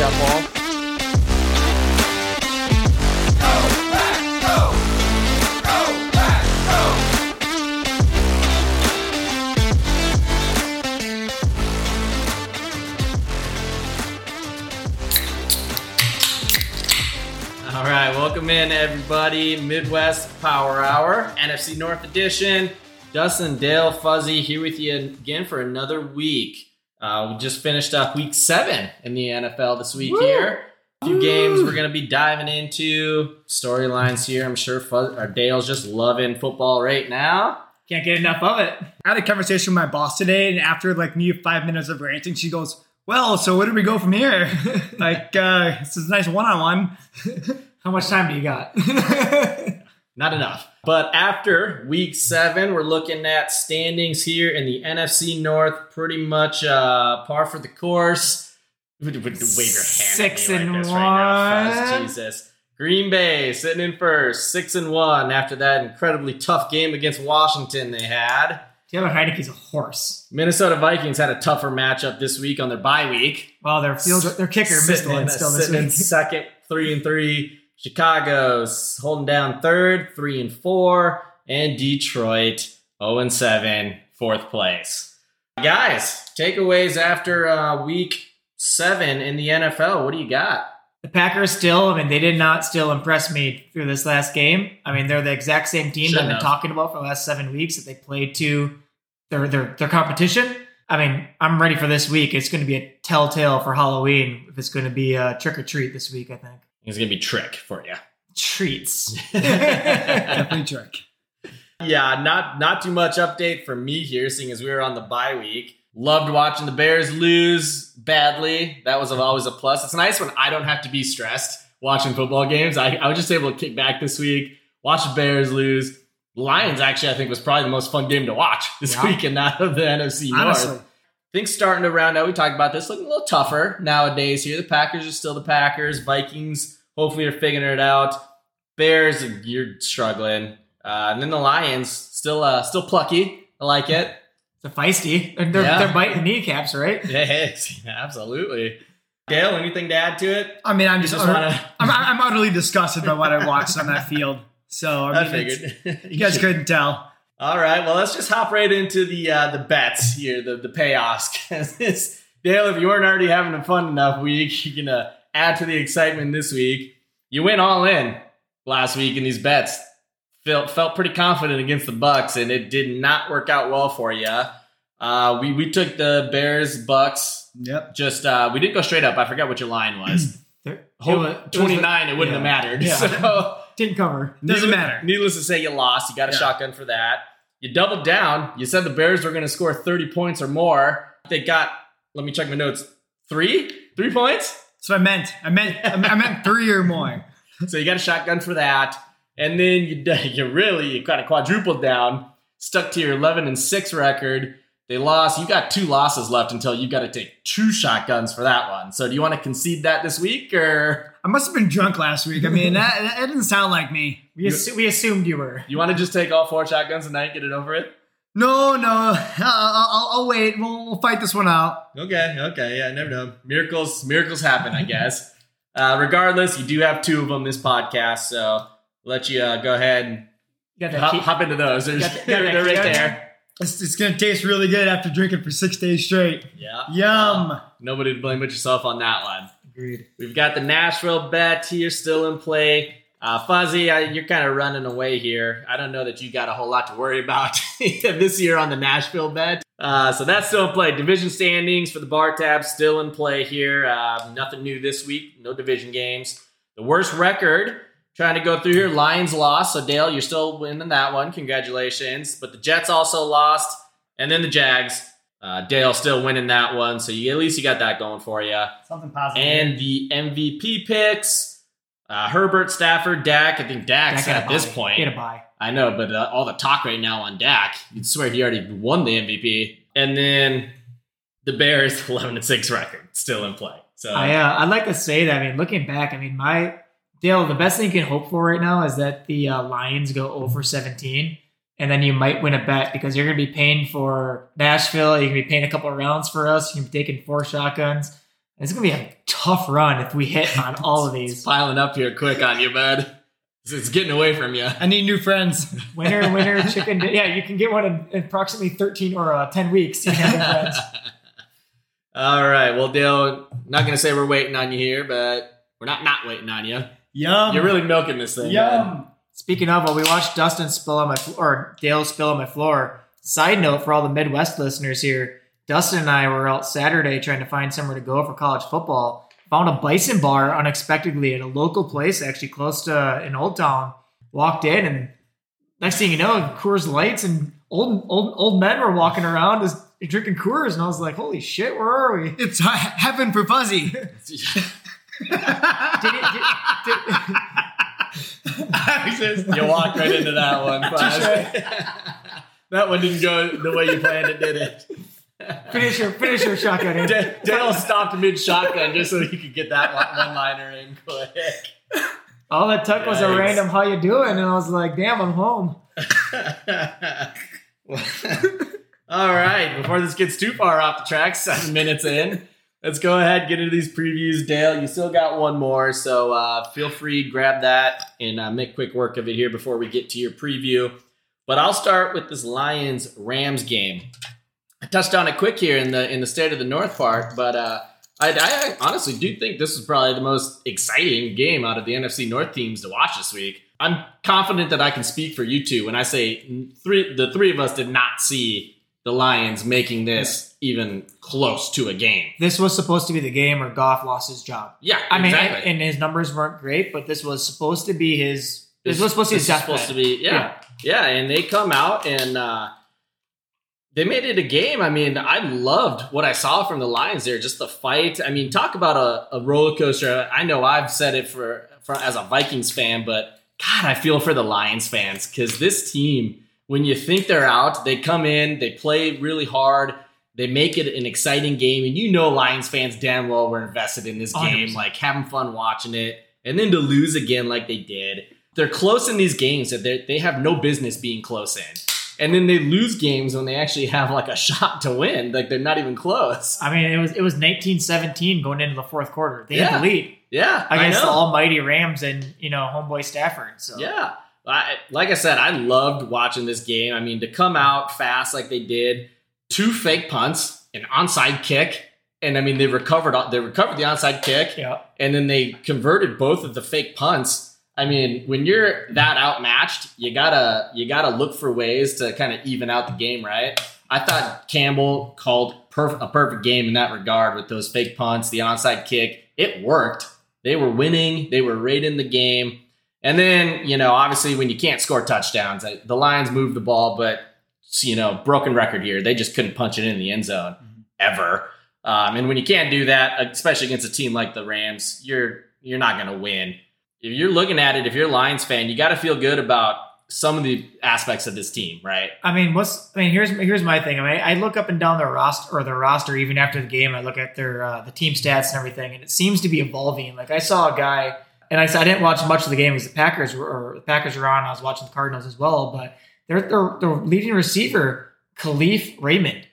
kneecap off. All right, welcome in everybody. Midwest Power Hour, NFC North Edition. Dustin Dale, Fuzzy here with you again for another week. Uh, we just finished up week seven in the NFL this week Woo! here. A few Woo! games we're going to be diving into, storylines here. I'm sure Fuzz, or Dale's just loving football right now. Can't get enough of it. I had a conversation with my boss today, and after like me five minutes of ranting, she goes, "Well, so where do we go from here? like, uh, this is a nice one-on-one. How much time do you got?" Not enough. But after week seven, we're looking at standings here in the NFC North, pretty much uh, par for the course. Wave your hand Six and like this right now, one. Jesus. Green Bay sitting in first, six and one after that incredibly tough game against Washington they had. Taylor Heinicke's a horse. Minnesota Vikings had a tougher matchup this week on their bye week. Well, their field, their kicker missed Sitting one in- still this sitting in second, three and three. Chicago's holding down third, three and four, and Detroit 0 and 7, fourth place. Guys, takeaways after uh, week seven in the NFL. What do you got? The Packers still, I mean, they did not still impress me through this last game. I mean, they're the exact same team that I've been talking about for the last seven weeks that they played to their their their competition. I mean, I'm ready for this week. It's going to be a telltale for Halloween if it's going to be a trick or treat this week. I think It's gonna be trick for you. treats. Definitely trick. Yeah, not not too much update for me here, seeing as we were on the bye week. Loved watching the Bears lose badly. That was always a plus. It's nice when I don't have to be stressed watching football games. I, I was just able to kick back this week, watch the Bears lose. Lions actually, I think, was probably the most fun game to watch this Yeah. week and not of the NFC North. Honestly, Things starting to round out. We talked about this looking a little tougher nowadays here. The Packers are still the Packers. Vikings hopefully are figuring it out. Bears, you're struggling. Uh, and then the Lions still uh, still plucky. I like it. It's a feisty. They're, they're, Yeah. they're biting kneecaps, right? Yes, absolutely. Dale, anything to add to it? I mean, I'm You just, just utter- want to. I'm, I'm utterly disgusted by what I watched on that field. So I, I mean, it's- figured. you guys couldn't tell. All right, well, let's just hop right into the uh, the bets here, the the payoffs. Dale, if you weren't already having a fun enough week, you're gonna add to the excitement this week. You went all in last week in these bets. Felt felt pretty confident against the Bucks, and it did not work out well for you. Uh, we we took the Bears Bucks. Yep. Just uh, we didn't go straight up. I forgot what your line was. They're- it was- it 29, it wouldn't have mattered. Yeah. So Didn't cover. Doesn't needless- matter. Needless to say, you lost. You got a Yeah. shotgun for that. You doubled down. You said the Bears were going to score 30 points or more. They got, let me check my notes, three? Three points? That's what I meant. I meant I meant three or more. So you got a shotgun for that. And then you, you really, you kind of quadrupled down, stuck to your 11 and 6 record. They lost. You got two losses left until you got to take two shotguns for that one. So do you want to concede that this week or I must have been drunk last week. I mean, that, that didn't sound like me. We, assu- we assumed you were. you want to just take all four shotguns tonight, get it over it? No, no. I'll, I'll, I'll wait. We'll, we'll fight this one out. Okay, okay, yeah, never know. Miracles, miracles happen, I guess. uh, regardless, you do have two of them this podcast, so I'll let you uh, go ahead and You got hop, key- hop into those. There's, got that- got they're, that they're key right on there. It's, it's going to taste really good after drinking for six days straight. Yeah. Yum. Nobody to blame but yourself on that one. Agreed. We've got the Nashville bet here still in play. Uh, Fuzzy, I, you're kind of running away here. I don't know that you got a whole lot to worry about this year on the Nashville bet. Uh, so that's still in play. Division standings for the Bar Tab still in play here. Uh, nothing new this week. No division games. The worst record. Trying to go through here. Lions lost. So Dale, you're still winning that one. Congratulations. But the Jets also lost, and then the Jags. Uh, Dale still winning that one. So you at least you got that going for you. Something positive. And the MVP picks, uh, Herbert, Stafford, Dak. I think Dak's Dak at this bye. point. Get a buy. I know, but uh, all the talk right now on Dak, you'd swear he already won the MVP. And then the Bears, eleven and six record, still in play. So I uh, I'd like to say that. I mean, looking back, I mean, my Dale, the best thing you can hope for right now is that the uh, Lions go over 17 and then you might win a bet because you're going to be paying for Nashville. You can be paying a couple of rounds for us. You can be taking four shotguns. It's going to be a tough run if we hit on all of It's these. piling up here quick on you, bud. It's- It's getting away from you. I need new friends. Winner, winner, chicken. di- Yeah, you can get one in, in approximately 13 or uh, 10 weeks. You friends. All right. Well, Dale, not going to say we're waiting on you here, but we're not not waiting on you. Yum. You're really milking this thing. man. Yum. Speaking of, while we watched Dustin spill on my fl- or Dale spill on my floor. Side note for all the Midwest listeners here: Dustin and I were out Saturday trying to find somewhere to go for college football. Found a Bison bar unexpectedly at a local place, actually close to uh, an Old Town. Walked in, and next thing you know, Coors Lights and old old old men were walking around just drinking Coors, and I was like, "Holy shit, where are we?" It's he- heaven for Fuzzy. Did it, did, did, you walked right into that one. That one didn't go the way you planned it, did it? Finish your finish your shotgun. D- Dale stopped mid shotgun just so he could get that one liner in quick. All that took was a random "How you doing?" and I was like, "Damn, I'm home." All right, before this gets too far off the track, seven minutes in, let's go ahead get into these previews. Dale, you still got one more, so uh, feel free grab that and uh, make quick work of it here before we get to your preview. But I'll start with this Lions Rams game. I touched on it quick here in the in the state of the North part, but uh, I, I honestly do think this is probably the most exciting game out of the NFC North teams to watch this week. I'm confident that I can speak for you two when I say three. The three of us did not see the Lions making this even close to a game. This was supposed to be the game where Goff lost his job. Yeah, I mean, exactly. and, and his numbers weren't great, but this was supposed to be his. This, was supposed to be his this supposed to be yeah, yeah, and they come out and uh, they made it a game. I mean, I loved what I saw from the Lions there. Just the fight. I mean, talk about a, a roller coaster. I know I've said it for, for as a Vikings fan, but God, I feel for the Lions fans because this team, when you think they're out, they come in, they play really hard. They make it an exciting game, and you know Lions fans damn well were invested in this game, 100%. like having fun watching it, and then to lose again like they did. They're close in these games that they they have no business being close in, and then they lose games when they actually have like a shot to win, like they're not even close. I mean, it was it was 1917 going into the fourth quarter. They Yeah. had the lead Yeah, I against the almighty Rams and you know homeboy Stafford. So Yeah. I, like I said, I loved watching this game. I mean, to come out fast like they did, two fake punts, an onside kick, and I mean they recovered they recovered the onside kick, yeah. and then they converted both of the fake punts. I mean, when you're that outmatched, you gotta you gotta look for ways to kind of even out the game, right? I thought Campbell called perf- a perfect game in that regard with those fake punts, the onside kick. It worked. They were winning. They were right in the game. And then, you know, obviously when you can't score touchdowns, the Lions moved the ball, but you know, broken record here. They just couldn't punch it in the end zone ever. Um, and when you can't do that, especially against a team like the Rams, you're you're not going to win. If you're looking at it, if you're a Lions fan, you got to feel good about some of the aspects of this team, right? I mean, what's I mean? Here's here's my thing. I mean, I look up and down their roster or their roster even after the game. I look at their uh, the team stats and everything, and it seems to be evolving. Like I saw a guy, and I, said- I didn't watch much of the game because the Packers were or the Packers were on. I was watching the Cardinals as well, but their their, their leading receiver, Kalif Raymond.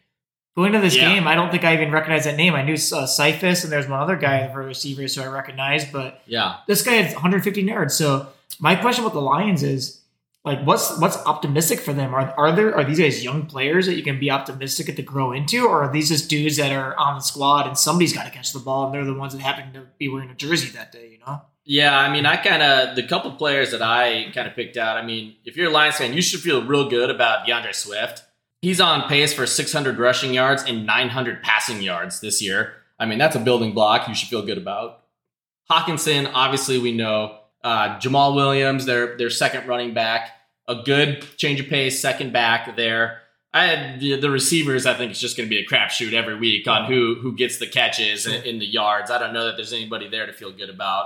Going to this Yeah. game, I don't think I even recognized that name. I knew uh, Cephus, and there's one other guy for receivers who I recognized, but Yeah. this guy had 150 yards. So my question about the Lions is like what's what's optimistic for them? Are are there are these guys young players that you can be optimistic at to grow into, or are these just dudes that are on the squad and somebody's got to catch the ball and they're the ones that happen to be wearing a jersey that day? You know, Yeah, I mean, I kind of the couple players that I kind of picked out. I mean, if you're a Lions fan, you should feel real good about D'Andre Swift. He's on pace for 600 rushing yards and 900 passing yards this year. I mean, that's a building block you should feel good about. Hockenson, obviously, we know. Uh, Jamaal Williams, their their second running back, a good change of pace, second back there. I the, the receivers. I think it's just going to be a crapshoot every week on who who gets the catches in, in the yards. I don't know that there's anybody there to feel good about.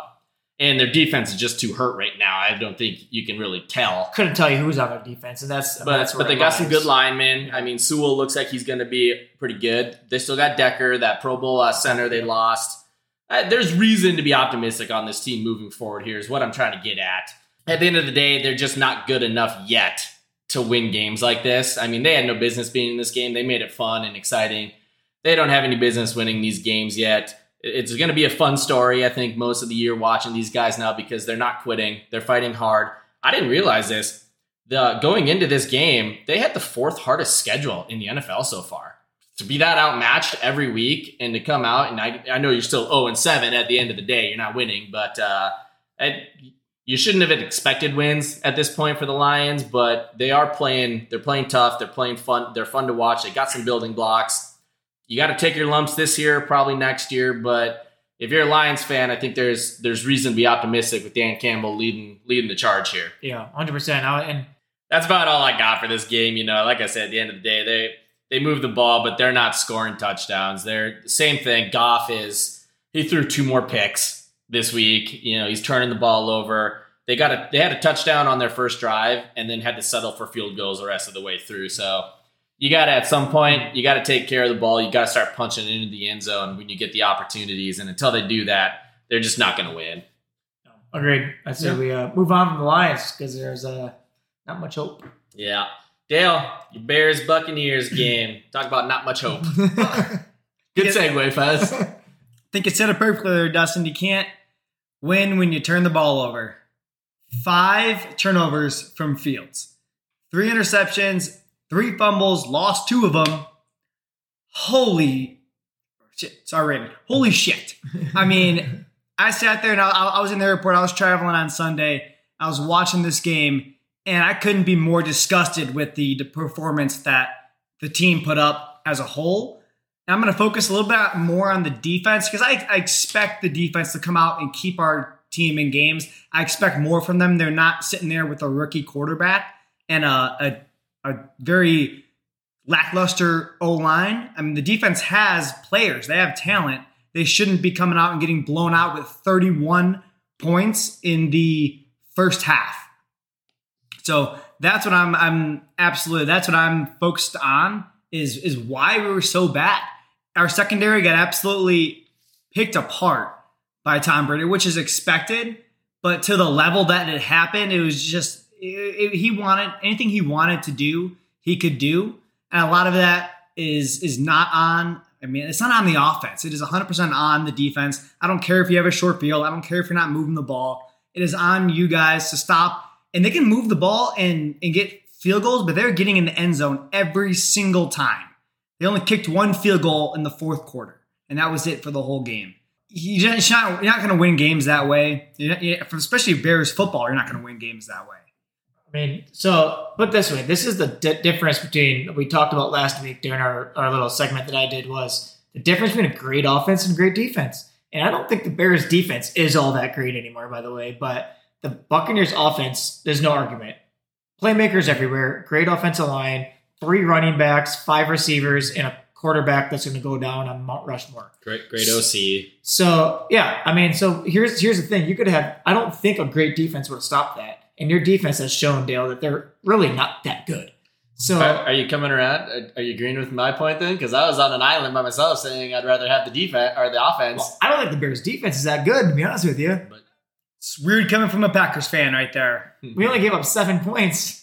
And their defense is just too hurt right now. I don't think you can really tell. couldn't tell you who's on their defense, and that's But that's but they got some lies. good linemen. I mean, Sewell looks like he's going to be pretty good. They still got Decker, that Pro Bowl uh, center they lost. Uh, there's reason to be optimistic on this team moving forward. Here is what I'm trying to get at. At the end of the day, they're just not good enough yet to win games like this. I mean, they had no business being in this game. They made it fun and exciting. They don't have any business winning these games yet. It's going to be a fun story, I think, most of the year watching these guys now because they're not quitting. They're fighting hard. I didn't realize this. The, going into this game, they had the fourth hardest schedule in the NFL so far. To be that outmatched every week and to come out, and I, I know you're still 0 and 7 at the end of the day, you're not winning, but uh, you shouldn't have expected wins at this point for the Lions, but they are playing. They're playing tough. They're playing fun. They're fun to watch. They got some building blocks. You got to take your lumps this year, probably next year. But if you're a Lions fan, I think there's there's reason to be optimistic with Dan Campbell leading leading the charge here. Yeah, hundred percent. And that's about all I got for this game. You know, like I said, at the end of the day, they they move the ball, but they're not scoring touchdowns. They're same thing. Goff is he threw two more picks this week. You know, he's turning the ball over. They got a they had a touchdown on their first drive and then had to settle for field goals the rest of the way through. So you got to at some point you got to take care of the ball. You got to start punching into the end zone when you get the opportunities. And until they do that, they're just not going to win. Agreed. I say yeah. we uh, move on from the Lions because there's uh, not much hope. Yeah, Dale, your Bears Buccaneers game. Talk about not much hope. Good segue, Fez. I think it said it perfectly there, Dustin. You can't win when you turn the ball over. Five turnovers from Fields, three interceptions, three fumbles, lost two of them. Holy shit! Sorry, Holy shit! I mean, I sat there and I, I was in the airport. I was traveling on Sunday. I was watching this game, and I couldn't be more disgusted with the, the performance that the team put up as a whole. I'm going to focus a little bit more on the defense because I, I, expect the defense to come out and keep our team in games. I expect more from them. They're not sitting there with a rookie quarterback and a, a, a very lackluster O line. I mean, the defense has players, they have talent. They shouldn't be coming out and getting blown out with 31 points in the first half. So that's what I'm I'm absolutely that's what I'm focused on is is why we were so bad. Our secondary got absolutely picked apart by Tom Brady, which is expected, but to the level that it happened, it was just it, it, he wanted anything he wanted to do, he could do, and a lot of that is is not on. I mean, it's not on the offense. It is 100% on the defense. I don't care if you have a short field. I don't care if you're not moving the ball. It is on you guys to stop. And they can move the ball and, and get field goals, but they're getting in the end zone every single time. They only kicked one field goal in the fourth quarter, and that was it for the whole game. You're not, not going to win games that way, especially Bears football. You're not going to win games that way. I mean, so put this way: this is the di- difference between we talked about last week during our, our little segment that I did was the difference between a great offense and great defense. And I don't think the Bears' defense is all that great anymore, by the way. But the Buccaneers' offense, there's no argument playmakers everywhere, great offensive line, three running backs, five receivers, and a quarterback that's going to go down on Mount Rushmore. Great, great OC. So yeah, I mean, so here's here's the thing: you could have. I don't think a great defense would have stopped that, and your defense has shown Dale that they're really not that good. So are, are you coming around? Are you agreeing with my point then? Because I was on an island by myself saying I'd rather have the defense or the offense. Well, I don't think the Bears' defense is that good, to be honest with you. But it's weird coming from a Packers fan right there. We only gave up seven points.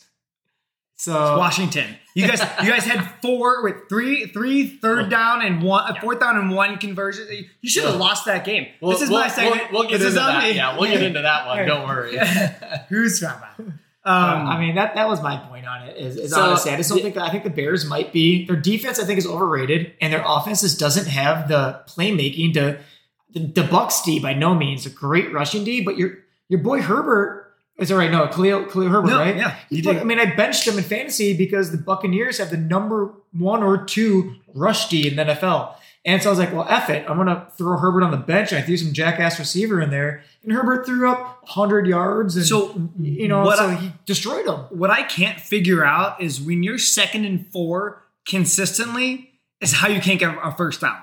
So it's Washington. You guys, you guys had four with three, three third down and one, yeah. fourth down and one conversion. You should have yeah. lost that game. Well, this is we'll, my segment. We'll, we'll get this into that. Me. Yeah, we'll get into that one. Don't worry. Who's from? Um, I mean that that was my point on it. Is, is so, honestly, I just don't think that. I think the Bears might be their defense. I think is overrated, and their offense just doesn't have the playmaking to the, the Bucks D by no means a great rushing D, but your your boy Herbert is all right. No, Khalil, Khalil Herbert, no, right? Yeah. I mean, I benched him in fantasy because the Buccaneers have the number one or two rush D in the NFL. And so I was like, well, F it. I'm going to throw Herbert on the bench. And I threw some jackass receiver in there. And Herbert threw up 100 yards. And, so, you know, what so I, he destroyed them. What I can't figure out is when you're second and four consistently, is how you can't get a first down.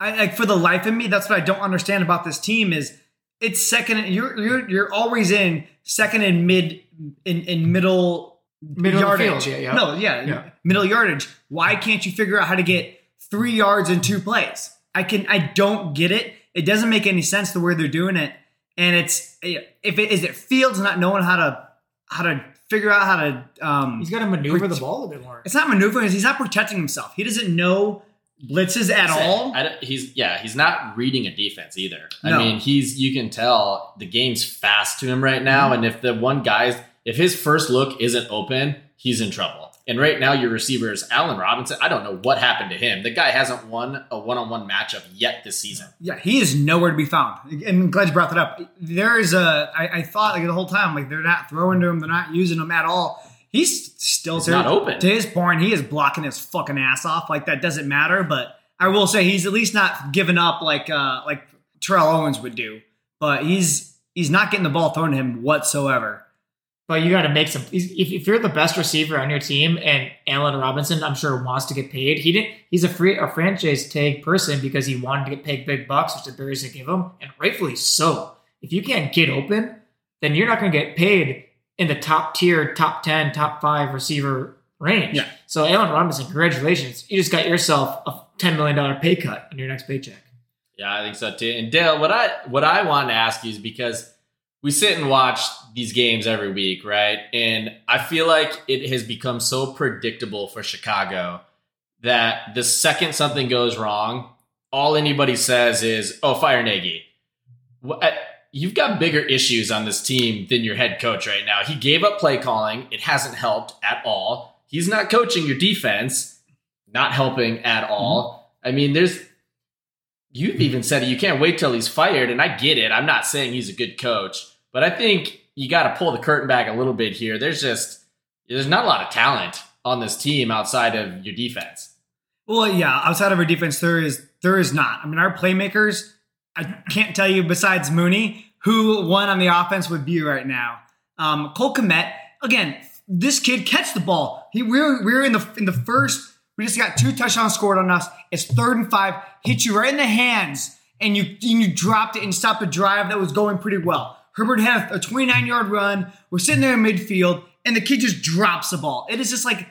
I, like, for the life of me, that's what I don't understand about this team is it's second. You're, you're, you're always in second and mid in, in middle middle yardage. Field, yeah, yeah. No, yeah, yeah, middle yardage. Why can't you figure out how to get three yards in two plays? I can. I don't get it. It doesn't make any sense the way they're doing it. And it's if it is it Fields not knowing how to how to figure out how to. Um, He's got to maneuver the ball a bit more. it's not maneuvering; he's not protecting himself. He doesn't know blitzes at all. I don't- he's yeah, he's not reading a defense either. No. I mean, he's you can tell the game's fast to him right now, Mm-hmm. and if the one guy's if his first look isn't open, he's in trouble. And right now, your receiver is Allen Robinson. I don't know what happened to him. The guy hasn't won a one-on-one matchup yet this season. Yeah, he is nowhere to be found. And I'm glad you brought that up. There is a. I, I thought like the whole time like they're not throwing to him, they're not using him at all. He's still He's to, not open. To his point, he is blocking his fucking ass off. Like that doesn't matter. But I will say he's at least not giving up like uh like Terrell Owens would do. But he's he's not getting the ball thrown to him whatsoever. But you got to make some. If, if you're the best receiver on your team, and Allen Robinson, I'm sure wants to get paid. He didn't. He's a free a franchise tag person because he wanted to get paid big bucks, which the Bears didn't give him, and rightfully so. If you can't get open, then you're not going to get paid in the top tier, top ten, top five receiver range. Yeah. So Allen Robinson, congratulations! You just got yourself a ten million dollar pay cut on your next paycheck. Yeah, I think so too. And Dale, what I what I want to ask you is because we sit and watch these games every week, right? And I feel like it has become so predictable for Chicago that the second something goes wrong, all anybody says is, "Oh, fire Nagy." What- You've got bigger issues on this team than your head coach right now. He gave up play calling; it hasn't helped at all. He's not coaching your defense, not helping at mm-hmm. all. I mean, there's you've even said it. You can't wait till he's fired, and I get it. I'm not saying he's a good coach, but I think you got to pull the curtain back a little bit here. There's just there's not a lot of talent on this team outside of your defense. Well, yeah, outside of our defense, there is there is not. I mean, our playmakers, I can't tell you besides Mooney who one on the offense would be right now. Um, Cole Kmet, again, this kid catch the ball. He we're we're in the in the first. We just got two touchdowns scored on us. It's third and five. Hit you right in the hands, and you and you dropped it and stopped a drive that was going pretty well. Herbert had a 29 yard run. We're sitting there in midfield, and the kid just drops the ball. It is just like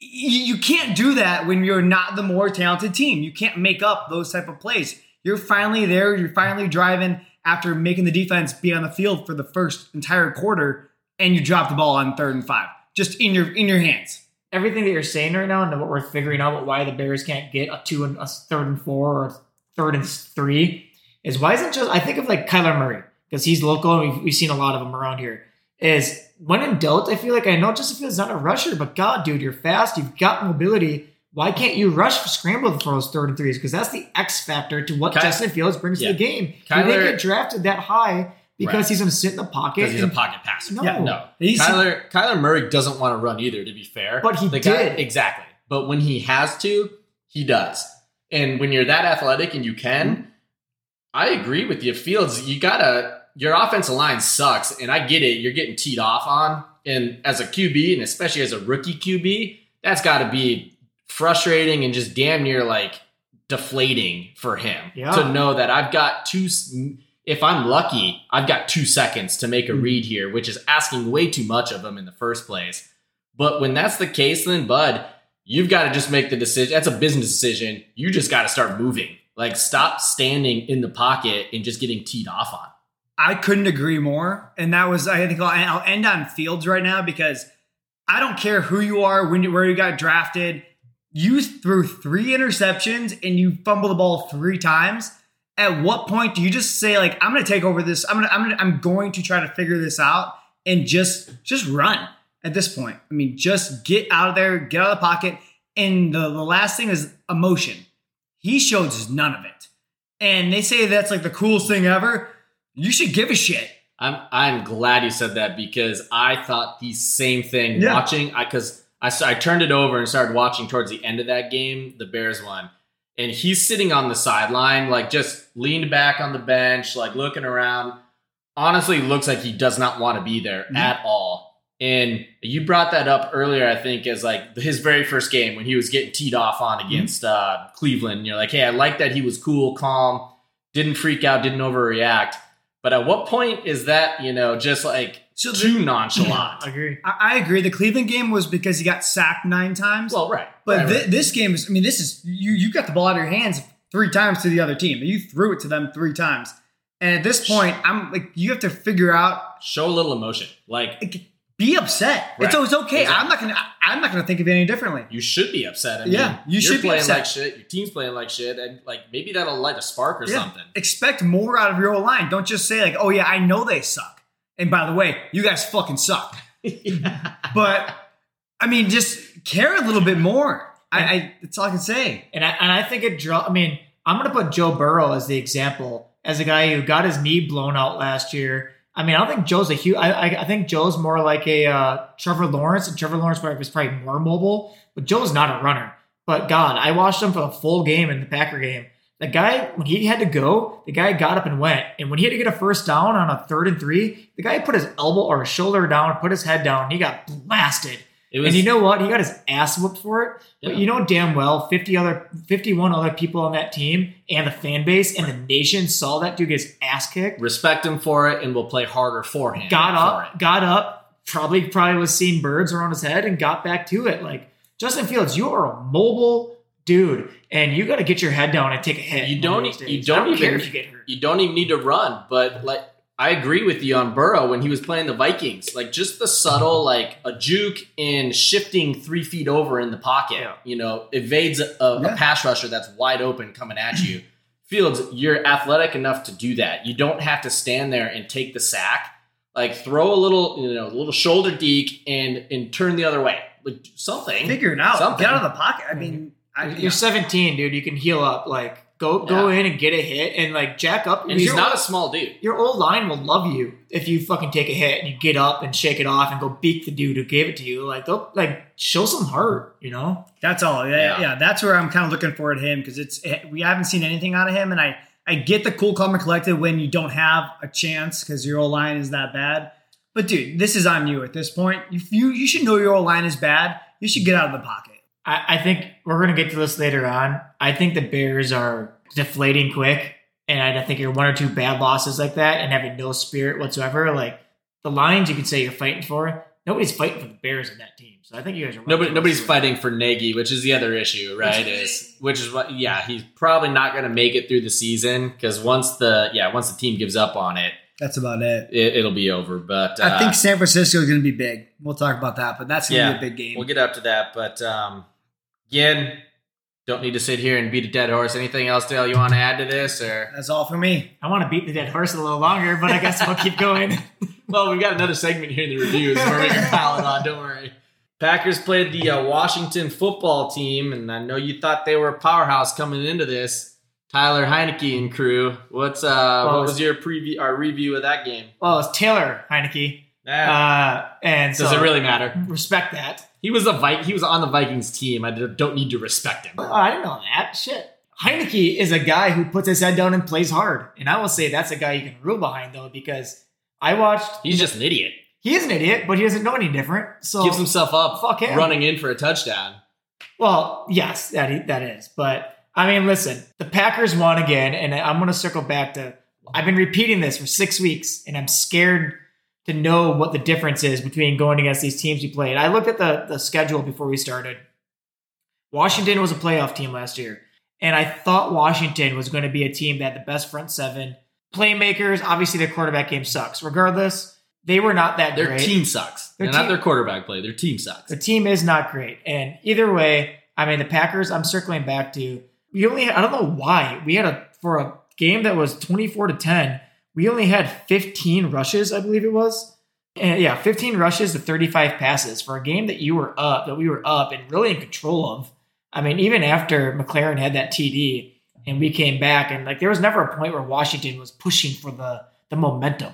you can't do that when you're not the more talented team. You can't make up those type of plays. You're finally there. You're finally driving after making the defense be on the field for the first entire quarter, and you drop the ball on third and five, just in your in your hands. everything that you're saying right now and what we're figuring out why the Bears can't get a two and a third and four or third and three is why isn't just I think of like Kyler Murray because he's local and we've, we've seen a lot of them around here. Is when in doubt, I feel like I know Justin Fields is not a rusher, but God, dude, you're fast, you've got mobility. Why can't you rush scramble for those third and threes? Because that's the X factor to what Ky- Justin Fields brings Yeah. to the game. he didn't get drafted that high because Right. he's going to sit in the pocket. Because he's a pocket passer. No. Yeah, No, He's- Kyler Kyler Murray doesn't want to run either. To be fair, But he The guy- did. exactly. But when he has to, he does. And when you're that athletic and you can, mm-hmm. I agree with you. Fields, you gotta. Your offensive line sucks, and I get it. You're getting teed off on, and as a QB, and especially as a rookie QB, that's got to be frustrating and just damn near like deflating for him Yeah. to know that I've got two. If I'm lucky, I've got two seconds to make a mm-hmm. read here, which is asking way too much of him in the first place. But when that's the case, then Bud, you've got to just make the decision. That's a business decision. You just got to start moving. Like stop standing in the pocket and just getting teed off on. I couldn't agree more. And that was, I think I'll, I'll end on Fields right now because I don't care who you are, when you, where you got drafted. You threw three interceptions and you fumble the ball three times. At what point do you just say like, I'm going to take over this? I'm going to, I'm going to, I'm going to try to figure this out and just, just run at this point. I mean, just get out of there, get out of the pocket. And the, the last thing is emotion. He shows none of it. And they say that's like the coolest thing ever. You should give a shit. I'm I'm glad you said that because I thought the same thing Yeah. watching. I because I I turned it over and started watching towards the end of that game, the Bears one, and he's sitting on the sideline, like just leaned back on the bench, like looking around. Honestly, looks like he does not want to be there Mhm. at all. And you brought that up earlier, I think, as like his very first game when he was getting teed off on against uh, Cleveland. And you're like, hey, I like that he was cool, calm, didn't freak out, didn't overreact. But at what point is that, you know, just like So the- too nonchalant? I agree. I, I agree. The Cleveland game was because he got sacked nine times. well, right. but right, thi- right. this game is, I mean, this is, you, you got the ball out of your hands three times to the other team. You threw it to them three times. And at this point, I'm like, you have to figure out, show a little emotion. Like, like, be upset. It's, Right. it's okay. Exactly. I'm not gonna. I- I'm not gonna think of it any differently. You should be upset. I mean, Yeah, you you're should be playing upset. like shit. Your team's playing like shit, and like maybe that'll light a spark or Yeah. something. Expect more out of your old line. Don't just say like, "Oh yeah, I know they suck." And by the way, you guys fucking suck. But I mean, just care a little bit more. I, I that's all I can say. And I, and I think it draw. I mean, I'm going to put Joe Burrow as the example, as a guy who got his knee blown out last year. I mean, I don't think Joe's a huge. I, I, I think Joe's more like a uh, Trevor Lawrence, and Trevor Lawrence was probably more mobile, but Joe's not a runner. But God, I watched him for the full game in the Packer game. The guy, when he had to go, the guy got up and went. And when he had to get a first down on a third and three, the guy put his elbow or his shoulder down, put his head down, and he got blasted. It was and you know what? He got his ass whooped for it. But you know damn well, fifty other, fifty-one other people on that team and the fan base and the nation saw that dude get his ass kicked. respect him for it, and we'll play harder for him. Got up, got up. Probably, probably was seeing birds around his head and got back to it. Like Justin Fields, you are a mobile dude, and you got to get your head down and take a hit. You don't- you don't I don't care if you get hurt. You don't even need to run, but like I agree with you on Burrow when he was playing the Vikings. Like just the subtle, like a juke and shifting three feet over in the pocket. Yeah. You know, evades a, a Yeah. pass rusher that's wide open coming at you. Fields, you're athletic enough to do that. You don't have to stand there and take the sack. Like throw a little, you know, a little shoulder deke and and turn the other way. Like something. Figure it out. Something. Get out of the pocket. I mean, I, You're 17, dude. You can heal up. Like go go in and get a hit and like jack up. and he's Your- not a small dude. your old line will love you if you fucking take a hit and you get up and shake it off and go beat the dude who gave it to you. Like they'll like show some heart, you know. That's all. Yeah, Yeah. yeah. that's where I'm kind of looking forward to him because it's eh, we haven't seen anything out of him, and I I get the cool, calm, and collected when you don't have a chance because your old line is that bad. But dude, this is on you at this point. If you you should know your old line is bad, you should get out of the pocket. I, I think we're gonna get to this later on. I think the Bears are deflating quick, and I think you're one or two bad losses like that and having no spirit whatsoever. Like the Lions, you could say you're fighting for. Nobody's fighting for the Bears in that team, so I think you guys are. Nobody, right nobody's close to fighting for Nagy, which is the other issue, right? is which is what? Yeah, he's probably not going to make it through the season because once the yeah once the team gives up on it, That's about it. it it'll be over. But uh, I think San Francisco is going to be big. We'll talk about that, but that's going to Yeah, be a big game. we'll get up to that. But um, again, don't need to sit here and beat a dead horse. Anything else, Dale? You want to add to this, or that's all for me. I want to beat the dead horse a little longer, but I guess we'll keep going. well, we've got another segment here in the reviews where we can pile it on. Don't worry. Packers played the uh, Washington football team, and I know you thought they were a powerhouse coming into this. Tyler Heinicke and crew. What's uh, Well, what was your preview, our review of that game? Well, it's Taylor Heinicke, Ah, uh, and so does it really matter? respect that. He was a Vi- He was on the Vikings team. I don't need to respect him. Oh, I didn't know that. Shit. Heinicke is a guy who puts his head down and plays hard. And I will say that's a guy you can rule behind, though, because I watched. He's just an idiot. He is an idiot, but he doesn't know any different. So, Gives himself up, Fuck him. running in for a touchdown. well, yes, that he, that is. But I mean, listen, the Packers won again, and I'm going to circle back to. I've been repeating this for six weeks, and I'm scared to know what the difference is between going against these teams we played. I looked at the, the schedule before we started. Washington was a playoff team last year, and I thought Washington was going to be a team that had the best front seven playmakers. Obviously, their quarterback game sucks. Regardless, they were not that Their great. team sucks. Their They're not their quarterback play. Their team sucks. The team is not great. And either way, I mean, the Packers, I'm circling back to, we only, I don't know why, we had a, for a game that was 24 to 10, we only had 15 rushes, I believe it was. And yeah, 15 rushes to 35 passes for a game that you were up, that we were up and really in control of. I mean, even after McLaurin had that TD and we came back, and like there was never a point where Washington was pushing for the the momentum.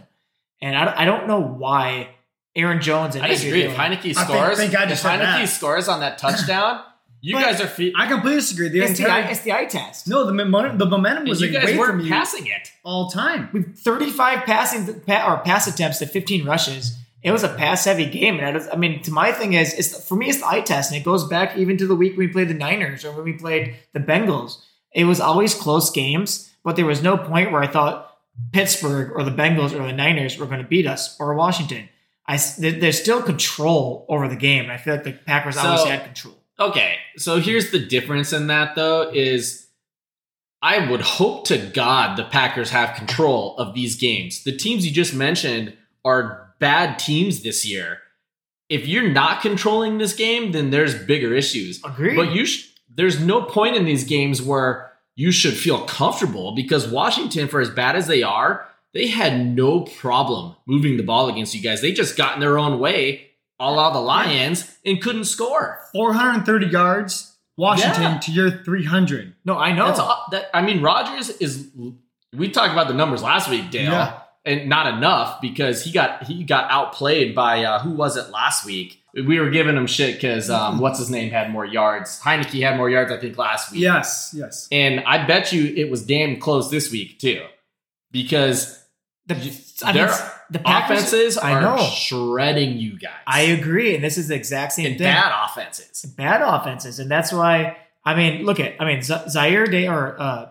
And I, I don't know why Aaron Jones and I disagree. If Heinicke I think- scores, God you if Heinicke that. scores on that touchdown, you But guys are fe- I completely disagree. The it's, the, eye- it's the eye test. no, the momentum, the momentum was you like guys weren't passing it. all time. We've 35 passing or pass attempts to 15 rushes. It was a pass heavy game, and I, just- I mean, to my thing is, it's for me, it's the eye test, and it goes back even to the week we played the Niners or when we played the Bengals. It was always close games, but there was no point where I thought Pittsburgh or the Bengals or the Niners were going to beat us or Washington. I s- there- there's still control over the game, I feel like the Packers So- always had control. Okay, so here's the difference in that though is I would hope to God the Packers have control of these games. The teams you just mentioned are bad teams this year. if you're not controlling this game, then there's bigger issues. Agreed. But you, sh- there's no point in these games where you should feel comfortable because Washington, for as bad as they are, they had no problem moving the ball against you guys. They just got in their own way, all out the Lions, and couldn't score. 430 yards, Washington Yeah. to your 300. no, I know. That's all, that. I mean, Rodgers is. We talked about the numbers last week, Dale, Yeah. and not enough because he got he got outplayed by uh, who was it last week? We were giving him shit because um, what's his name had more yards. Heinicke had more yards, I think, last week. Yes, yes. and I bet you it was damn close this week too, because the, I mean, the Packers- offenses I are know. shredding you guys. I agree, and this is the exact same and thing. bad offenses. bad offenses, and that's why I mean, look at I mean Z- Zaire Day or uh,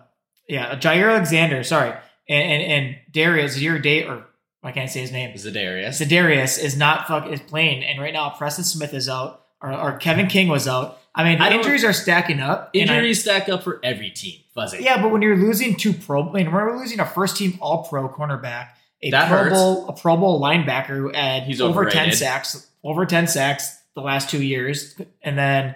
yeah, Jaire Alexander, sorry, and and, and Darius Zaire Day or I can't say his name. Za'Darius. Za'Darius is not fuck is playing, and right now Preston Smith is out, or, or Kevin King was out. I mean, the I injuries are stacking up. and I- Injuries stack up for every team. Fuzzy. yeah, but when you're losing two pro, I mean, we're losing a first team All Pro cornerback, a That Pro hurts. Bowl, a Pro Bowl linebacker who had He's over ten sacks, over ten sacks the last two years, and then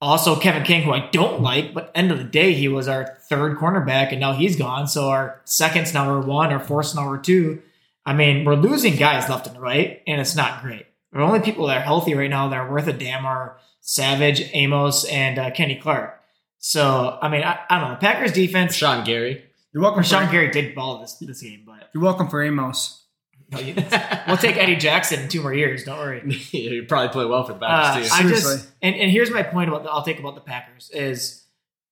also Kevin King, who I don't like, but end of the day, he was our third cornerback, and now he's gone. So our second's number one, our fourth's number two. I mean, we're losing guys left and right, and it's not great. The only people that are healthy right now that are worth a damn are Savage, Amos, and uh, Kenny Clark. So, I mean, I, I don't know. Packers defense, Sean Gary. You're welcome. Sean For, Gary did ball this this game, but you're welcome for Amos. no, you- we'll take Eddie Jackson in two more years. Don't worry. you probably play well for the Uh, Packers too. I just and, and here's my point about the, I'll take about the Packers is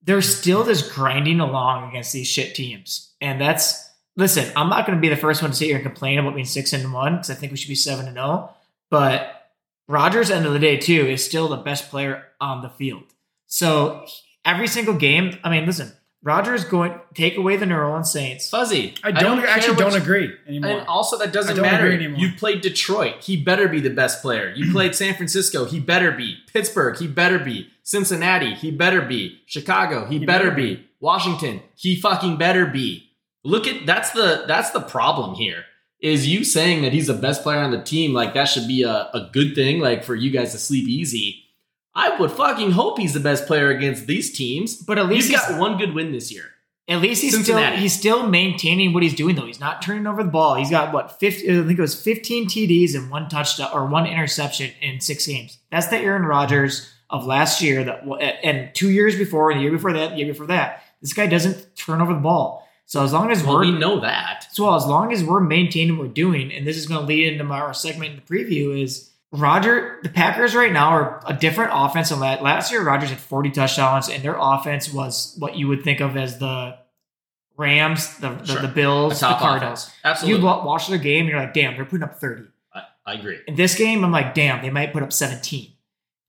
they're still just grinding along against these shit teams, and that's listen. I'm not going to be the first one to sit here and complain about being six and one because I think we should be seven and zero. But Rodgers, end of the day, too, is still the best player on the field. So every single game, I mean, listen, Rodgers going take away the New Orleans Saints. Fuzzy. I don't, care actually don't you- agree anymore. And also, that doesn't don't matter. agree anymore. You played Detroit. He better be the best player. You played San Francisco. He better be. Pittsburgh. He better be. Cincinnati. He better be. Chicago. He, better, better be. Washington. He fucking better be. Look at that's the that's the problem here. Is you saying that he's the best player on the team? Like that should be a, a good thing. Like for you guys to sleep easy. I would fucking hope he's the best player against these teams. But at least He's got one good win this year. At least he's still he's still maintaining what he's doing though. He's not turning over the ball. He's got what 50, I think it was 15 TDs and one touchdown or one interception in six games. That's the Aaron Rodgers of last year that and two years before and the year before that, the year before that. This guy doesn't turn over the ball. So as long as Well, we're we know that. so as long as we're maintaining what we're doing, and this is going to lead into my our segment in the preview is Roger. The Packers right now are a different offense than la- last year. Rodgers had 40 touchdowns, and their offense was what you would think of as the Rams, the the, Sure. the Bills, the Cardinals. offense. Absolutely. You watch their game, and you're like, damn, they're putting up 30. I, I agree. In this game, I'm like, damn, they might put up 17.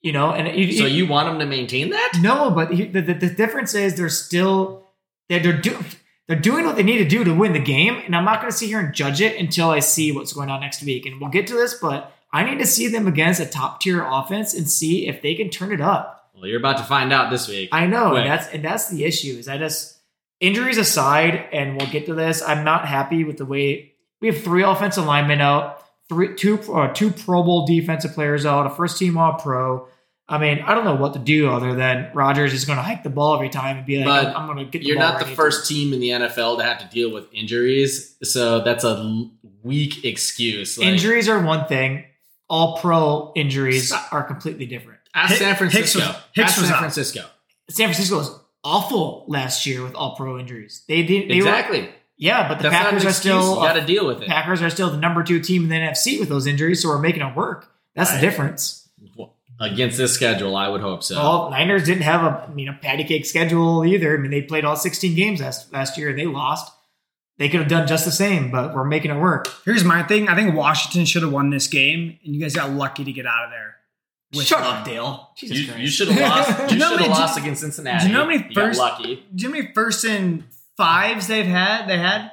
You know, and you, So you want them to maintain that? no, but the, the, the difference is they're still they're they're, do, they're doing what they need to do to win the game, and I'm not going to sit here and judge it until I see what's going on next week. And we'll get to this, but I need to see them against a top tier offense and see if they can turn it up. Well, you're about to find out this week. I know, Quick. and that's and that's the issue. Is I just injuries aside, and we'll get to this. I'm not happy with the way we have three offensive linemen out, three two uh, two Pro Bowl defensive players out, a first team All Pro. I mean, I don't know what to do other than Rodgers is going to hike the ball every time and be like, But "I'm, going to get." The You're not the first to." team in the NFL to have to deal with injuries, so that's a weak excuse. Like, Injuries are one thing. All Pro injuries are completely different. Ask San Hicks Francisco. was- Hicks Ask San out. Francisco. San Francisco was awful last year with All Pro injuries. They did they Were, Exactly. yeah, but the That's Packers are still got to deal with it. Packers are still the number two team in the NFC with those injuries, so we're making it work. That's Right. the difference. Against this schedule, I would hope so. Well, Niners didn't have a you know patty cake schedule either. I mean, they played all 16 games last, last year and they lost. They could have done just the same, but we're making it work. Here's my thing. I think Washington should have won this game, and you guys got lucky to get out of there. with Shut it. up, Dale. Jesus you, Christ. you should have lost. You you know should have many- lost against Cincinnati. do you know how many You got first- lucky? Do you know how many first and fives they've had? They had.